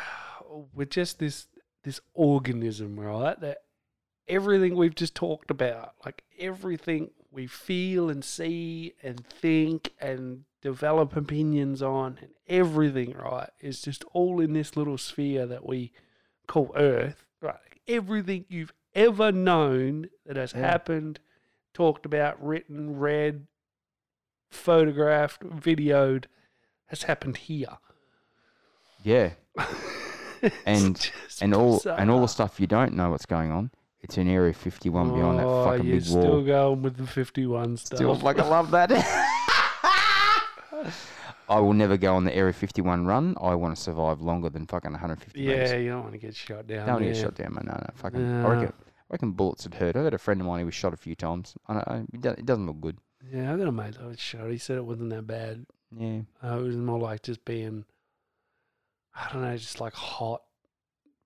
we're just this this organism, right? That everything we've just talked about, like everything we feel and see and think and develop opinions on, and everything, right, is just all in this little sphere that we call Earth, right? Everything you've ever known that has Yeah. happened, talked about, written, read, photographed, videoed, has happened here. Yeah. [laughs] [laughs] And And all and all the stuff you don't know what's going on. It's in Area 51 beyond that Oh, fucking you're big still going with the 51 stuff. Still like I love that. [laughs] I will never go on the Area 51 run. I want to survive longer than fucking 150 yeah, meters. you don't want to get shot down. Don't there. get shot down, man. No, no. Fucking, No. I, reckon, I reckon bullets would hurt. I had a friend of mine who was shot a few times. I don't, I, it it doesn't look good. Yeah, I got a mate that was shot. He said it wasn't that bad. Yeah. Uh, it was more like just being, I don't know, just like hot,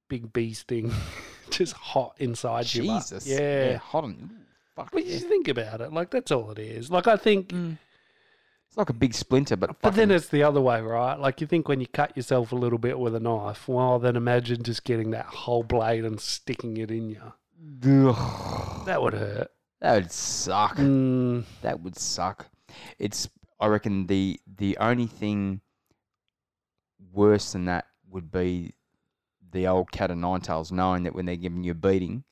big bee thing, [laughs] just hot inside you. but- Jesus. Yeah. hot on. ooh, Fuck. But yeah. you think about it, like that's all it is. Like I think, It's like a big splinter, but but then it's the other way, right? Like you think when you cut yourself a little bit with a knife, well, then imagine just getting that whole blade and sticking it in you. Ugh, That would hurt. that would suck. Mm, That would suck. It's I reckon the the only thing worse than that would be the old cat of nine tails knowing that when they're giving you a beating,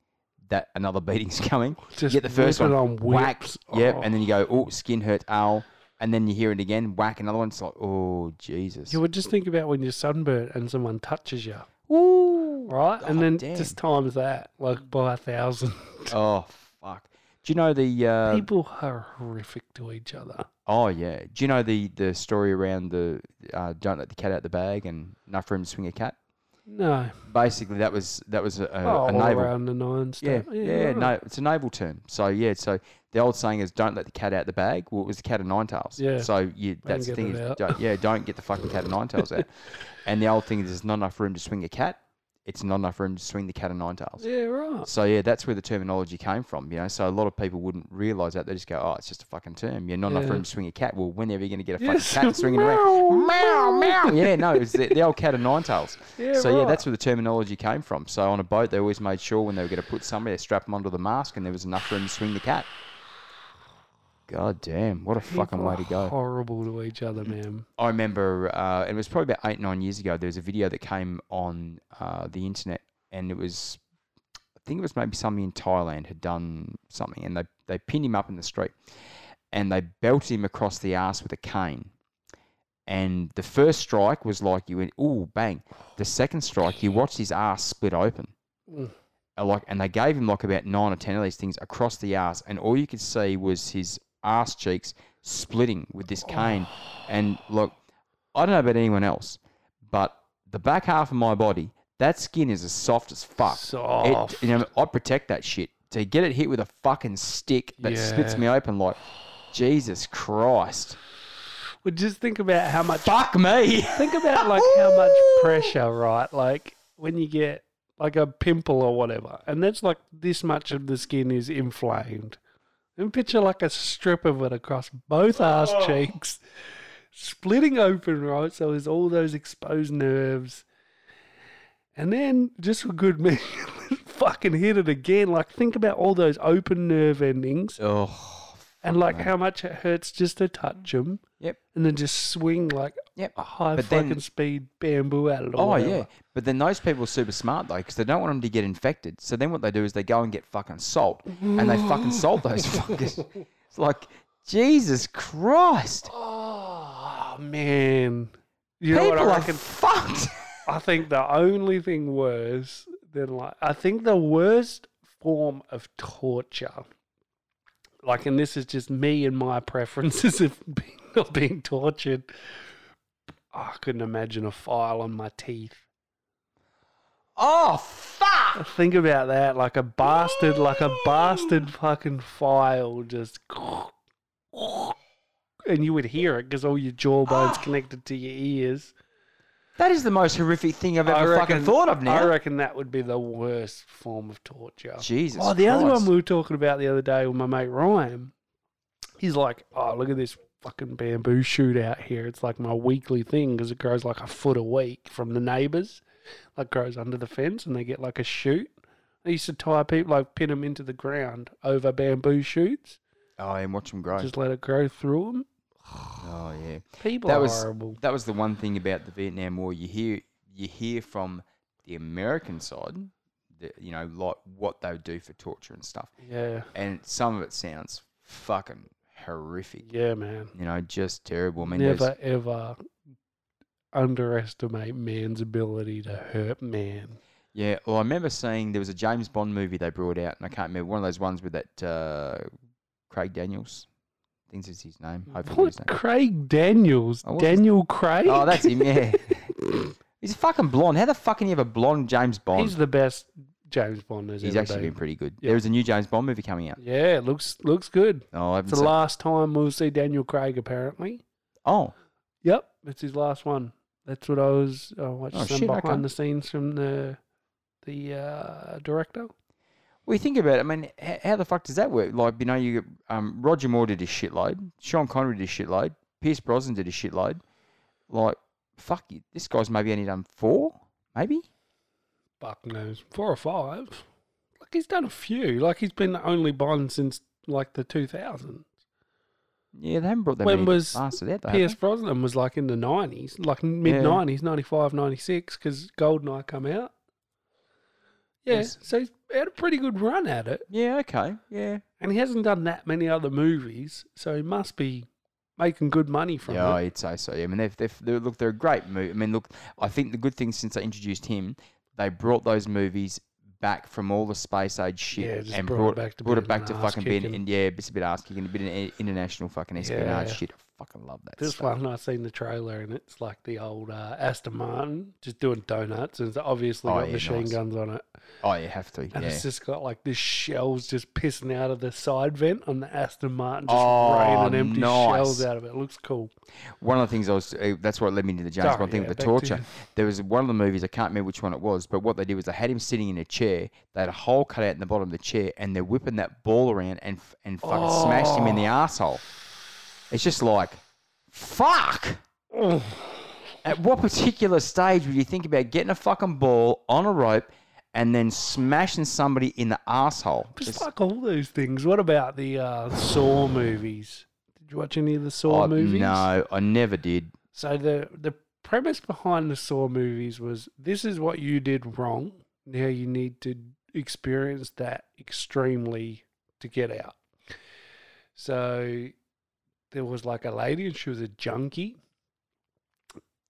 that another [laughs] beating's coming. just you get the first one, on whack, whips. yep, Oh. and then you go, oh, skin hurt, ow, and then you hear it again, whack another one. It's like, oh Jesus, You would just think about when you're sunburnt and someone touches you, Ooh, right? and oh, then damn. just times that, like by a thousand. oh fuck. Do you know the uh, People are horrific to each other. Oh yeah. Do you know the the story around the uh, don't let the cat out the bag and enough room to swing a cat? No. Basically, that was that was a, a, oh, a all naval. around the nine Yeah, stuff. yeah, right. no, it's a naval term. So yeah, so the old saying is "Don't let the cat out the bag." Well, it was the cat of nine tails. Yeah. So you, that's the thing. Is, don't, yeah, don't get the fucking cat of nine tails out. [laughs] And the old thing is, there's not enough room to swing a cat. It's not enough room to swing the cat of nine tails. Yeah, right. So yeah, that's where the terminology came from. You know, so a lot of people wouldn't realise that. They just go, "Oh, it's just a fucking term. You're not enough Yeah. room to swing a cat." Well, when are you going to get a Yes, fucking cat swinging [laughs] around? Meow, meow. Yeah, no, it was the, the old cat of nine tails. Yeah, so yeah, that's where the terminology came from. So on a boat, they always made sure when they were going to put somebody, they strap them onto the mask, and there was enough room to swing the cat. God damn, what a fucking way to go! Horrible to each other, man. I remember uh, it was probably about eight nine years ago. There was a video that came on uh, the internet, and it was I think it was maybe somebody in Thailand had done something, and they they pinned him up in the street, and they belted him across the ass with a cane. And the first strike was like you went, ooh, bang. The second strike, you watched his ass split open. Mm. Uh, Like, and they gave him like about nine or ten of these things across the ass, and all you could see was his ass cheeks splitting with this cane. Oh. And look, I don't know about anyone else, but the back half of my body, that skin is as soft as fuck. Soft. It, you know, I protect that shit to get it hit with a fucking stick that splits me open like Jesus Christ. Well, just think about how much. Fuck me. Think about like how much [laughs] pressure, right? Like when you get like a pimple or whatever, and that's like this much of the skin is inflamed. And picture like a strip of it across both ass oh. cheeks, splitting open, right? So there's all those exposed nerves. And then just for good [laughs] measure, fucking hit it again. Like think about all those open nerve endings Oh, and like how much it hurts just to touch them. Yep. And then just swing like Yep. a high But fucking then- speed bamboo at it. Or Oh whatever. yeah, but then those people are super smart though, because they don't want them to get infected. So then what they do is they go and get fucking salt, and they fucking salt those [laughs] fuckers. It's like Jesus Christ, Oh man. You know people what I are fucked. I think the only thing worse than like I think the worst form of torture, like, and this is just me and my preferences [laughs] of being, of being tortured. I couldn't imagine a file on my teeth. oh fuck! Think about that, like a bastard, like a bastard fucking file, just, [laughs] and you would hear it because all your jawbones ah. connected to your ears. That is the most horrific thing I've ever fucking thought of now. I reckon that would be the worst form of torture. Jesus. Oh, the other one we were talking about the other day with my mate Ryan. He's like, "Oh, look at this fucking bamboo shoot out here. It's like my weekly thing because it grows like a foot a week from the neighbours. Like grows under the fence, and they get like a shoot. I used to tie people, like pin them into the ground over bamboo shoots. Oh, and watch them grow. Just let it grow through them. Oh yeah. People That are was horrible. that was the one thing about the Vietnam War. You hear you hear from the American side, the, you know, like what they would do for torture and stuff, Yeah, and some of it sounds fucking horrific. yeah, man. You know, just terrible. I mean, Never ever underestimate man's ability to hurt man. yeah. Well, I remember seeing there was a James Bond movie they brought out, and I can't remember one of those ones with that uh, Craig Daniels. I think that's his name. Hopefully, What? his name. Craig Daniels? Oh, what's his- Daniel Craig? Oh, that's him. Yeah. [laughs] He's fucking blonde. How the fuck can you have a blonde James Bond? He's the best James Bond there's He's ever actually been. been pretty good. There a new James Bond movie coming out. Yeah, it looks looks good. Oh, I It's haven't the seen. last time we'll see Daniel Craig apparently. Oh, Yep, it's his last one. That's what I was uh, watching Oh, some shit, behind the scenes from the the uh, director. Well, you think about it. I mean, how, the fuck does that work? Like, you know, you um, Roger Moore did a shitload. Sean Connery did a shitload. Pierce Brosnan did a shitload. Like, fuck you. This guy's maybe only done four, maybe. Fuck knows, four or five. Like he's done a few. Like he's been the only Bond since like the two thousands. Yeah, they haven't brought that When was out. though, Pierce? Brosnan was like in the nineties, like mid nineties, 95, 96, because Goldeneye come out. Yeah, Yes. so he's had a pretty good run at it, Yeah, okay, yeah. and he hasn't done that many other movies, so he must be making good money from Yeah, it. I'd say so. Yeah, I mean, they've, they've, they're, look, they're a great movie. I mean, look, I think the good thing since they introduced him, they brought those movies back from all the space age shit Yeah, just and brought it back to brought being it back an to fucking being, in, yeah, it's a bit ass kicking, a bit of international fucking espionage Yeah. shit. I fucking love that. This stuff. one, I seen the trailer, and it's like the old uh, Aston Martin just doing donuts, and it's obviously Oh, got yeah, machine nice. guns on it. Oh, you have to. And Yeah. it's just got like this shells just pissing out of the side vent on the Aston Martin, just Oh, raining empty nice. shells out of it. It looks cool. One of the things I was, uh, that's what led me to the James Sorry, Bond thing yeah, with the torture. There was one of the movies, I can't remember which one it was, but what they did was they had him sitting in a chair. They had a hole cut out in the bottom of the chair, and they're whipping that ball around and and fucking smashed him in Oh. the asshole. It's just like, fuck. [sighs] At what particular stage would you think about getting a fucking ball on a rope and then smashing somebody in the asshole? Just like all those things. What about the uh, Saw movies? Did you watch any of the Saw Oh, movies? No, I never did. So the the premise behind the Saw movies was this is what you did wrong. Now you need to experience that extremely to get out. So there was like a lady and she was a junkie.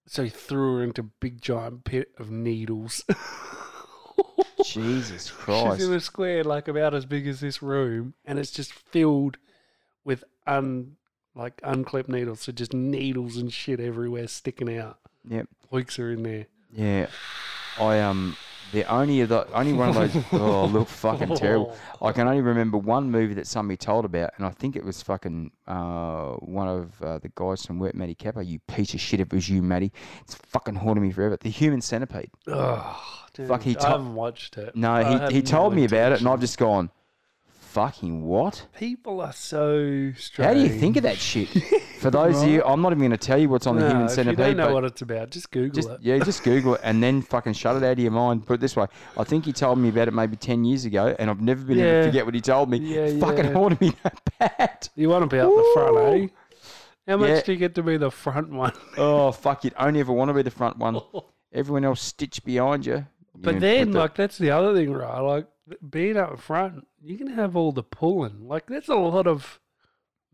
So he threw her into a big giant pit of needles. [laughs] Jesus Christ. She's in a square like about as big as this room, and it's just filled with un like unclipped needles. So just needles and shit everywhere sticking out. Yep. Weeks are in there. Yeah, I um The only of the only one of those. [laughs] oh, look fucking terrible. I can only remember one movie that somebody told about, and I think it was fucking uh, one of uh, the guys from Work, Matty Kappa. You piece of shit! If it was you, Matty, it's fucking haunting me forever. The Human Centipede. Oh, dude, Fuck, he I haven't watched it. No, I he he told no me about it, and I've just gone, fucking what? People are so strange. How do you think of that shit? For those of you, [laughs] I'm not even going to tell you what's on the No, Human if you Centipede. don't know but what it's about, just Google just it. yeah, just [laughs] Google it and then fucking shut it out of your mind. Put it this way: I think he told me about it maybe ten years ago, and I've never been able Yeah. to forget what he told me. Yeah, fucking yeah. haunted me that bad. You want to be out the front, eh? How much Yeah. do you get to be the front one? [laughs] Oh fuck! You'd only ever want to be the front one. Everyone else stitched behind you. But You then, the- like, that's the other thing, right? Like, being up front, you can have all the pulling. Like, that's a lot of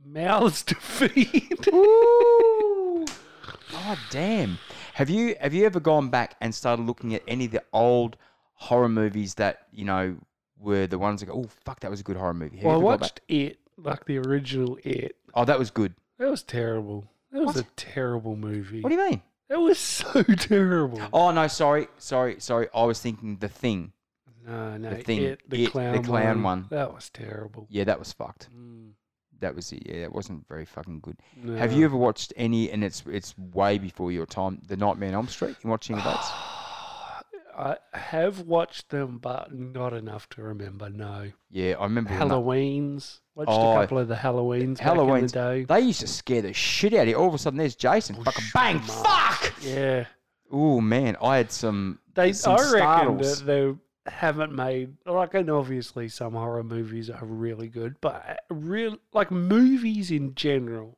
mouths [laughs] to feed. Ooh. [laughs] Oh damn! Have you have you ever gone back and started looking at any of the old horror movies that you know were the ones that go, oh fuck, that was a good horror movie. Have well, I ever gone back- watched It, like the original It. Oh, that was good. That was terrible. That was What? a terrible movie. What do you mean? That was [laughs] so terrible. Oh no, sorry, sorry, sorry. I was thinking the thing. No, no, the thing, It, the It, the clown, clown one. That was terrible. Yeah, that was fucked. Mm, That was it. Yeah, that wasn't very fucking good. no. Have you ever watched any? And it's it's way before your time. The Nightmare on Elm Street. You watching of those? [sighs] I have watched them, but not enough to remember. No. Yeah, I remember. Halloweens. Watched Oh, a couple of the Halloweens. In Halloweens. the day. They used to scare the shit out of you. All of a sudden, there's Jason. Fucking bang! Fuck! Yeah. Oh man, I had some. They, some I reckon startles. that they haven't made like, and obviously some horror movies are really good, but uh, real like movies in general,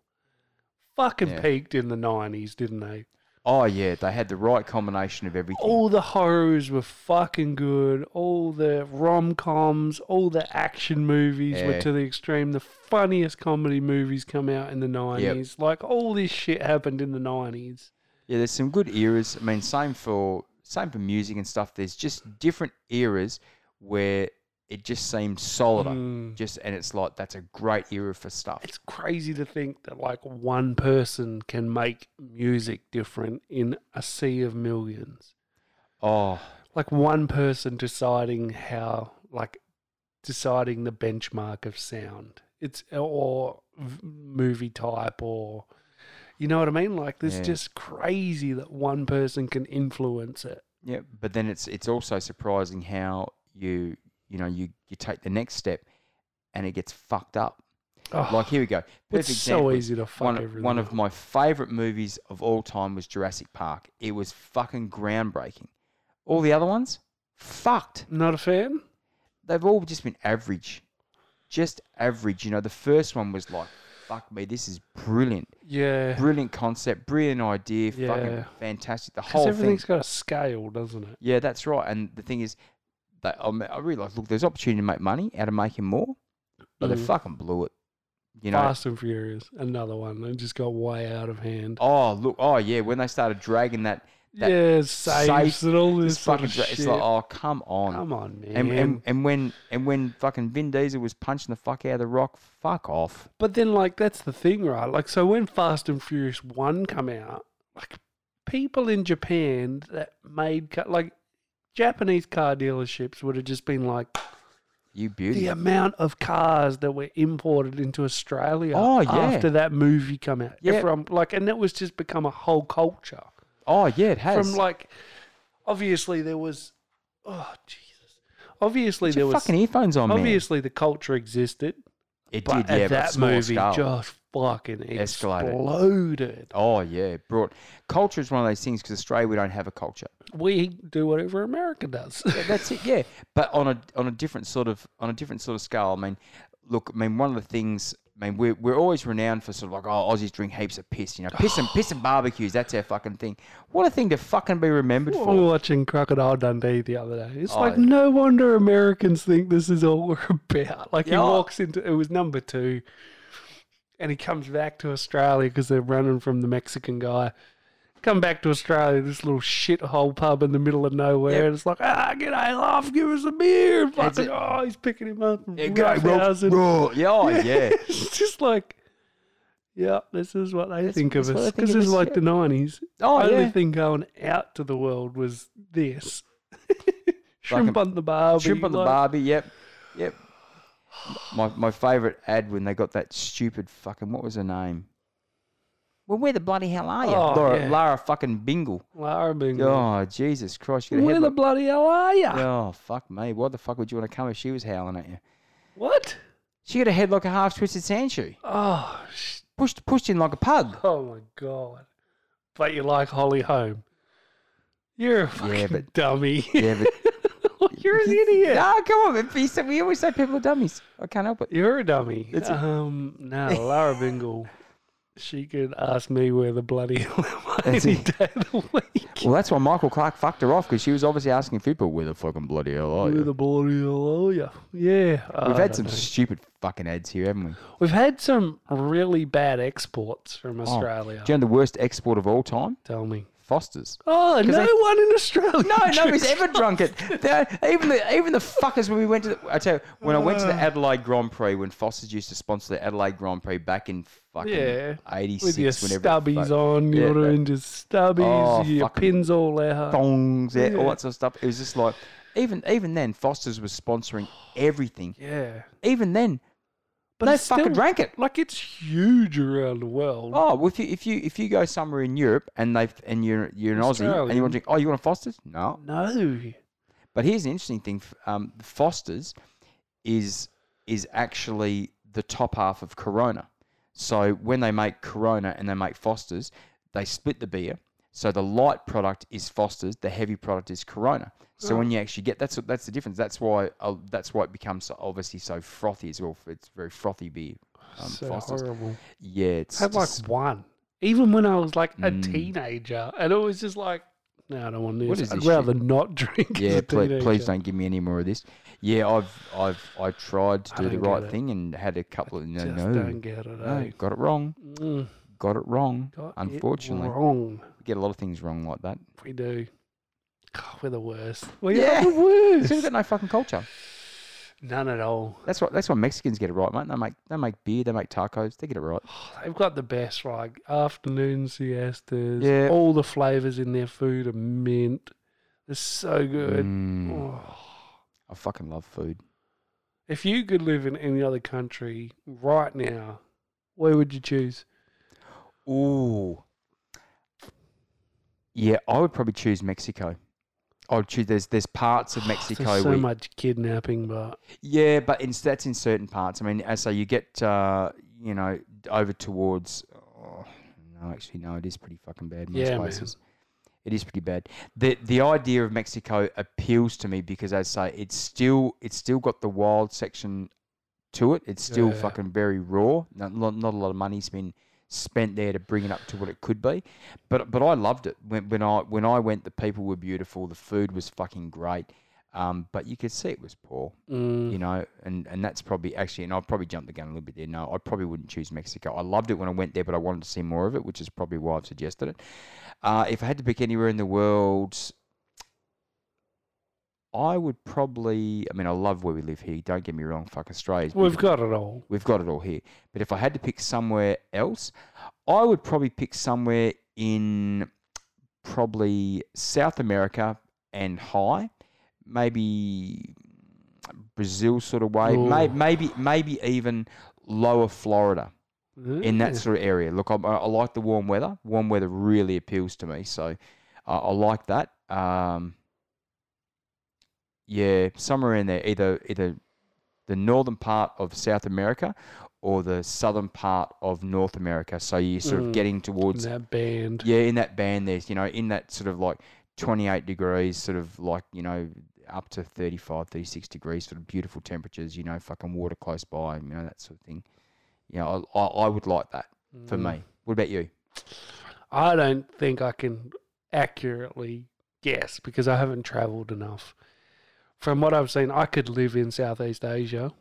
fucking Yeah. peaked in the nineties, didn't they? Oh yeah, they had the right combination of everything. All the horrors were fucking good. All the rom coms, all the action movies were to the extreme. The funniest comedy movies come out in the nineties. Like all this shit happened in the nineties. Yeah, there's some good eras. I mean, same for same for music and stuff. There's just different eras where it just seems solider. Mm. Just and it's like that's a great era for stuff. It's crazy to think that like one person can make music different in a sea of millions. Oh, Like one person deciding how, like, deciding the benchmark of sound. It's or v- movie type or, you know what I mean? Like, it's Yeah. just crazy that one person can influence it. yeah. But then it's it's also surprising how you you know you you take the next step and it gets fucked up. Oh, Like here we go. it's Perfect so easy to fuck one, everything. one of my favorite movies of all time was Jurassic Park. It was fucking groundbreaking. All the other ones, fucked. Not a fan. They've all just been average, just average. You know, the first one was like, fuck me, this is brilliant, Yeah. brilliant concept, brilliant idea, Yeah. fucking fantastic. The whole thing. everything's got a scale, doesn't it? Yeah, that's right. And the thing is, that I, mean, I look, there's opportunity to make money out of making more, but they Mm. fucking blew it. You know, Fast and Furious, another one. It just got way out of hand. oh look, oh yeah, when they started dragging that yeah, safe- and all this It's sort fucking. of. It's like, oh, come on. Come on, man. and, and and when and when fucking Vin Diesel was punching the fuck out of the Rock, fuck off. but then, like, that's the thing, right? Like, so when Fast and Furious One come out, like, people in Japan that made ca- like Japanese car dealerships would have just been like You beauty. the amount of cars that were imported into Australia Oh, yeah. after that movie come out. Yeah. Everyone, like, and that was just become a whole culture. Oh yeah, it has. from like obviously there was oh jesus obviously Put there your was fucking earphones on, man. obviously the culture existed It but did, yeah, at but that small movie scale. just fucking Escalated. exploded Oh yeah, it brought culture is one of those things because Australia we don't have a culture. we do whatever america does that's it. Yeah, but on a on a different sort of on a different sort of scale. I mean, look, I mean, one of the things. I mean, we're, we're always renowned for sort of like, oh, Aussies drink heaps of piss, you know, piss and piss and [sighs] barbecues. That's our fucking thing. What a thing to fucking be remembered we were for. watching crocodile dundee the other day it's Oh, like yeah. no wonder americans think this is all [laughs] we're about like he Yeah. walks into it was number two and he comes back to australia because they're running from the mexican guy come back to Australia, this little shithole pub in the middle of nowhere, Yep. and it's like, ah, get a laugh, give us a beer. And fucking, oh, he's picking him up. Yeah, go, bro. Yeah, oh, [laughs] yeah. it's just like, yeah, this is what they That's- think of us. Because this is like yeah. the 90s. Oh, Only yeah. thing going out to the world was this. [laughs] Shrimp on the barbie. Shrimp on the like- barbie. Yep, yep. My my favorite ad when they got that stupid fucking what was her name? Well, where the bloody hell are you, Oh, Laura? yeah. Lara fucking Bingle. Lara Bingle. Oh Jesus Christ! You Where the like- bloody hell are you? Oh fuck me! Why the fuck would you want to come if she was howling at you? What? She had a head like a half twisted sand shoe. Oh, sh- Pushed pushed in like a pug. oh my god! But you like Holly Holm? You're a fucking [laughs] Yeah, but- dummy. Yeah, but You're an idiot. Ah, come on! man. We always say people are dummies. I can't help it. You're a dummy. It's a- um, no, Lara Bingle. She could ask me where the bloody hell am I That's any it. day of the week. Well, that's why Michael Clarke fucked her off because she was obviously asking people where the fucking bloody hell are Where you? the bloody hell are you? Yeah. We've had some know. stupid fucking ads here, haven't we? We've had some really bad exports from oh, Australia. Do you know the worst export of all time? Tell me. Foster's. Oh, no they- one in Australia. [laughs] No, nobody's ever drunk it. Even the even the fuckers when we went to the, I tell you when I went to the uh. Adelaide Grand Prix when Foster's used to sponsor the Adelaide Grand Prix back in fucking Yeah. eighty With your stubbies on, Yeah, you're doing stubbies, Oh, your pins all out. thongs, yeah, all that sort of stuff. It was just like even even then Foster's was sponsoring everything. Yeah. Even then, But it's fucking drank it. Like it's huge around the world. Oh, well, if you if you if you go somewhere in Europe and they and you're you're an Aussie and you Australian. want to drink, oh, you want a Foster's? No. No. But here's the interesting thing: um, Foster's is is actually the top half of Corona. So when they make Corona and they make Foster's, they split the beer. So the light product is Foster's, the heavy product is Corona. So when you actually get that's that's the difference. That's why uh, that's why it becomes so, obviously so frothy as well. It's very frothy beer. Um, so Foster's. horrible. Yeah, it's I had like one. Even when I was like a Mm. teenager, and it was just like, no, I don't want this. What is I'd this rather shit? not drink. Yeah, please, please don't give me any more of this. Yeah, I've I've I tried to I do the right thing and had a couple of no Just no, don't get it. no eh? got it wrong. Mm, Got it wrong. got it Unfortunately, wrong. We get a lot of things wrong like that. We do. God, we're the worst. We Yeah. are the [laughs] So we've worst. got no fucking culture. None at all. That's what that's why Mexicans get it right, mate. They make they make beer, they make tacos, they get it right. [sighs] They've got the best like afternoon siestas. Yeah. All the flavors in their food are mint. They're so good. Mm, Oh. I fucking love food. If you could live in any other country right now, where would you choose? Ooh. Yeah, I would probably choose Mexico. I would choose. There's there's parts of [sighs] Mexico There's so where much kidnapping, but Yeah, but in, that's in certain parts. I mean, as so you get, uh, you know, over towards. Oh, no, actually, no, it is pretty fucking bad in most Yeah, man. places. It is pretty bad. the The idea of Mexico appeals to me because, as I say, it's still it's still got the wild section to it. It's still Yeah. fucking very raw. Not, not not a lot of money's been spent there to bring it up to what it could be. But but I loved it when when I when I went. The people were beautiful. The food was fucking great. Um, but you could see it was poor mm, you know, and, and that's probably actually, and I'll probably jump the gun a little bit there. No, I probably wouldn't choose Mexico. I loved it when I went there, but I wanted to see more of it, which is probably why I've suggested it. Uh, if I had to pick anywhere in the world, I would probably, I mean, I love where we live here. Don't get me wrong, fuck Australia's. we've got it all. We've got it all here. But if I had to pick somewhere else, I would probably pick somewhere in probably South America and high, maybe Brazil sort of way, may, maybe maybe even lower Florida in that sort of area. Look, I, I like the warm weather. Warm weather really appeals to me, so uh, I like that. Um, yeah, somewhere in there, either either the northern part of South America or the southern part of North America. So you're sort Mm. of getting towards that band. yeah, in that band, there's you know in that sort of like 28 degrees, sort of like you know up to 35, 36 degrees, sort of beautiful temperatures. You know, fucking water close by, you know that sort of thing. You know, I, I, I would like that for Mm. me. What about you? I don't think I can accurately guess because I haven't travelled enough. From what I've seen, I could live in Southeast Asia.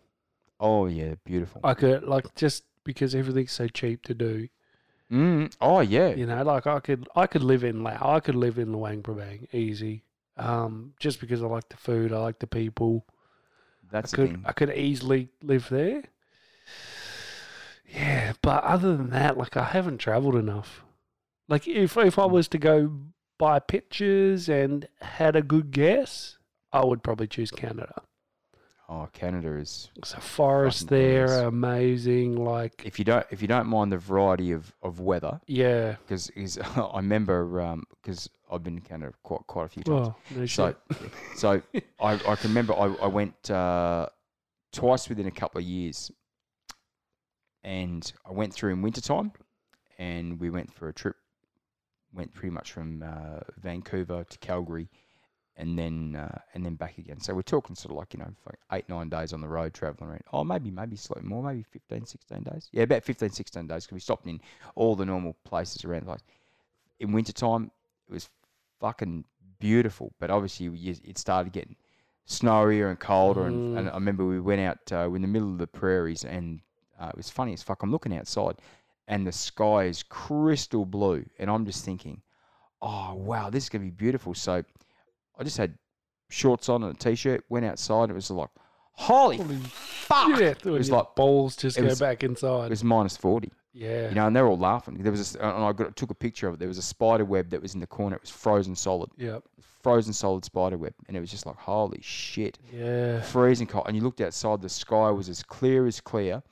Oh yeah, beautiful. I could like just because everything's so cheap to do. Mm, oh yeah, You know, like I could I could live in Laos. I could live in Luang Prabang easy. Um, just because I like the food, I like the people. that's I could thing. I could easily live there. Yeah, but other than that, like I haven't travelled enough. Like if if I was to go buy pictures and had a good guess, I would probably choose Canada. Oh, Canada is. So forest Fucking there, gorgeous. amazing. Like, If you don't, if you don't mind the variety of, of weather, yeah. because [laughs] I remember because I've been to Canada quite quite a few times. Well, no So, shit. [laughs] so I, I can remember I, I went uh, twice within a couple of years, and I went through in wintertime, and we went for a trip. Went pretty much from uh, Vancouver to Calgary, and then uh, and then back again. So we're talking sort of like you know eight nine days on the road traveling around. Oh, maybe maybe slightly more, maybe 15, 16 days. Yeah, about 15, 16 days because we stopped in all the normal places around. Like in wintertime, it was fucking beautiful, but obviously it started getting snowier and colder. And, and I remember we went out, uh, we're in the middle of the prairies, and uh, it was funny as fuck. I'm looking outside, and the sky is crystal blue, and I'm just thinking, oh wow, this is gonna be beautiful. So I just had shorts on and a t-shirt, went outside. It was like, holy, fuck! yeah, it was like balls just go was- back inside. it was minus forty. yeah. You know, and they're all laughing. There was, a, and I got, took a picture of it. There was a spider web that was in the corner. It was frozen solid, Yep. frozen solid spider web, and it was just like, holy shit, Yeah. freezing cold. And you looked outside, the sky was as clear as clear,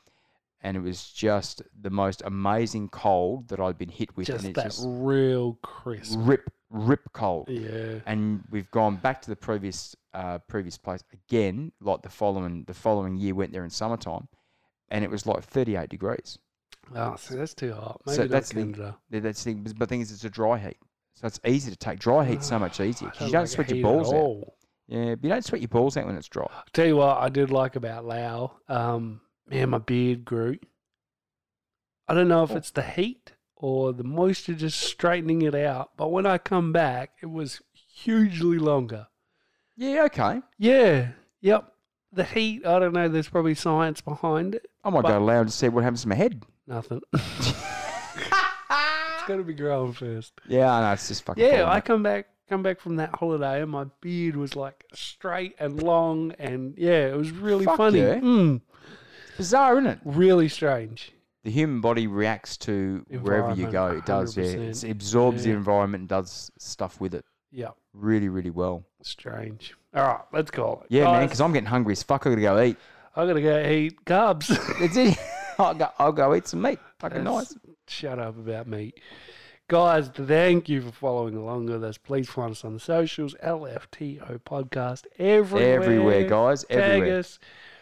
and it was just the most amazing cold that I'd been hit with, Just and that it's just real crisp. rip, rip cold. Yeah. And we've gone back to the previous, uh, previous place again, like the following, the following year. Went there in summertime, and it was like 38 degrees. Oh, see, that's too hot. Maybe So that's the-. That's the thing. But the thing is, it's a dry heat, so it's easy to take. Dry heat's so much easier because you don't like sweat your balls out. Yeah, but you don't sweat your balls out when it's dry. Tell you what, I did like about Lao. Um, man, my beard grew. I don't know if Oh. it's the heat or the moisture just straightening it out, but when I come back, it was hugely longer. Yeah, okay. Yeah, yep. The heat, I don't know. There's probably science behind it. I might go loud to see what happens to my head. Nothing. [laughs] it's got to be growing first. Yeah, I know it's just fucking. Yeah, I come back come back from that holiday and my beard was like straight and long and yeah, it was really Fuck funny. yeah. Mm, bizarre, isn't it? really strange. The human body reacts to wherever you go. It does. Yeah, 100%. it absorbs the Yeah. environment and does stuff with it Yeah, really, really well. strange. All right, let's call it. Yeah, man, Guys, because I'm getting hungry as fuck. I gotta go eat. I gotta go eat carbs. [laughs] That's it. [laughs] I'll go. I'll go eat some meat. Fucking nice. Shut up about meat. Guys, thank you for following along with us. Please find us on the socials, LFTO Podcast, everywhere. Everywhere, guys. Tag Everywhere. us.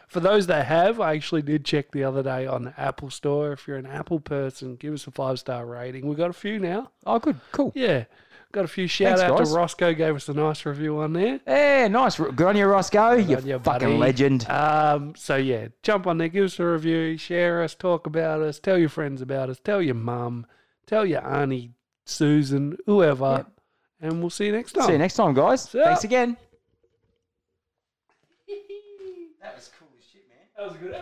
For those that have, I actually did check the other day on the Apple Store. If you're an Apple person, give us a five star rating. We've got a few now. Oh, good. Cool. Yeah. Got a few shout Thanks, out guys. to Roscoe, gave us a nice review on there. Yeah, nice. Good on you, Roscoe. You on you, fucking buddy. legend. Um, so yeah, jump on there, give us a review, share us, talk about us, tell your friends about us, tell your mum, tell your auntie, Susan, whoever, Yep. and we'll see you next time. See you next time, guys. See ya. Thanks again. [laughs] That was a good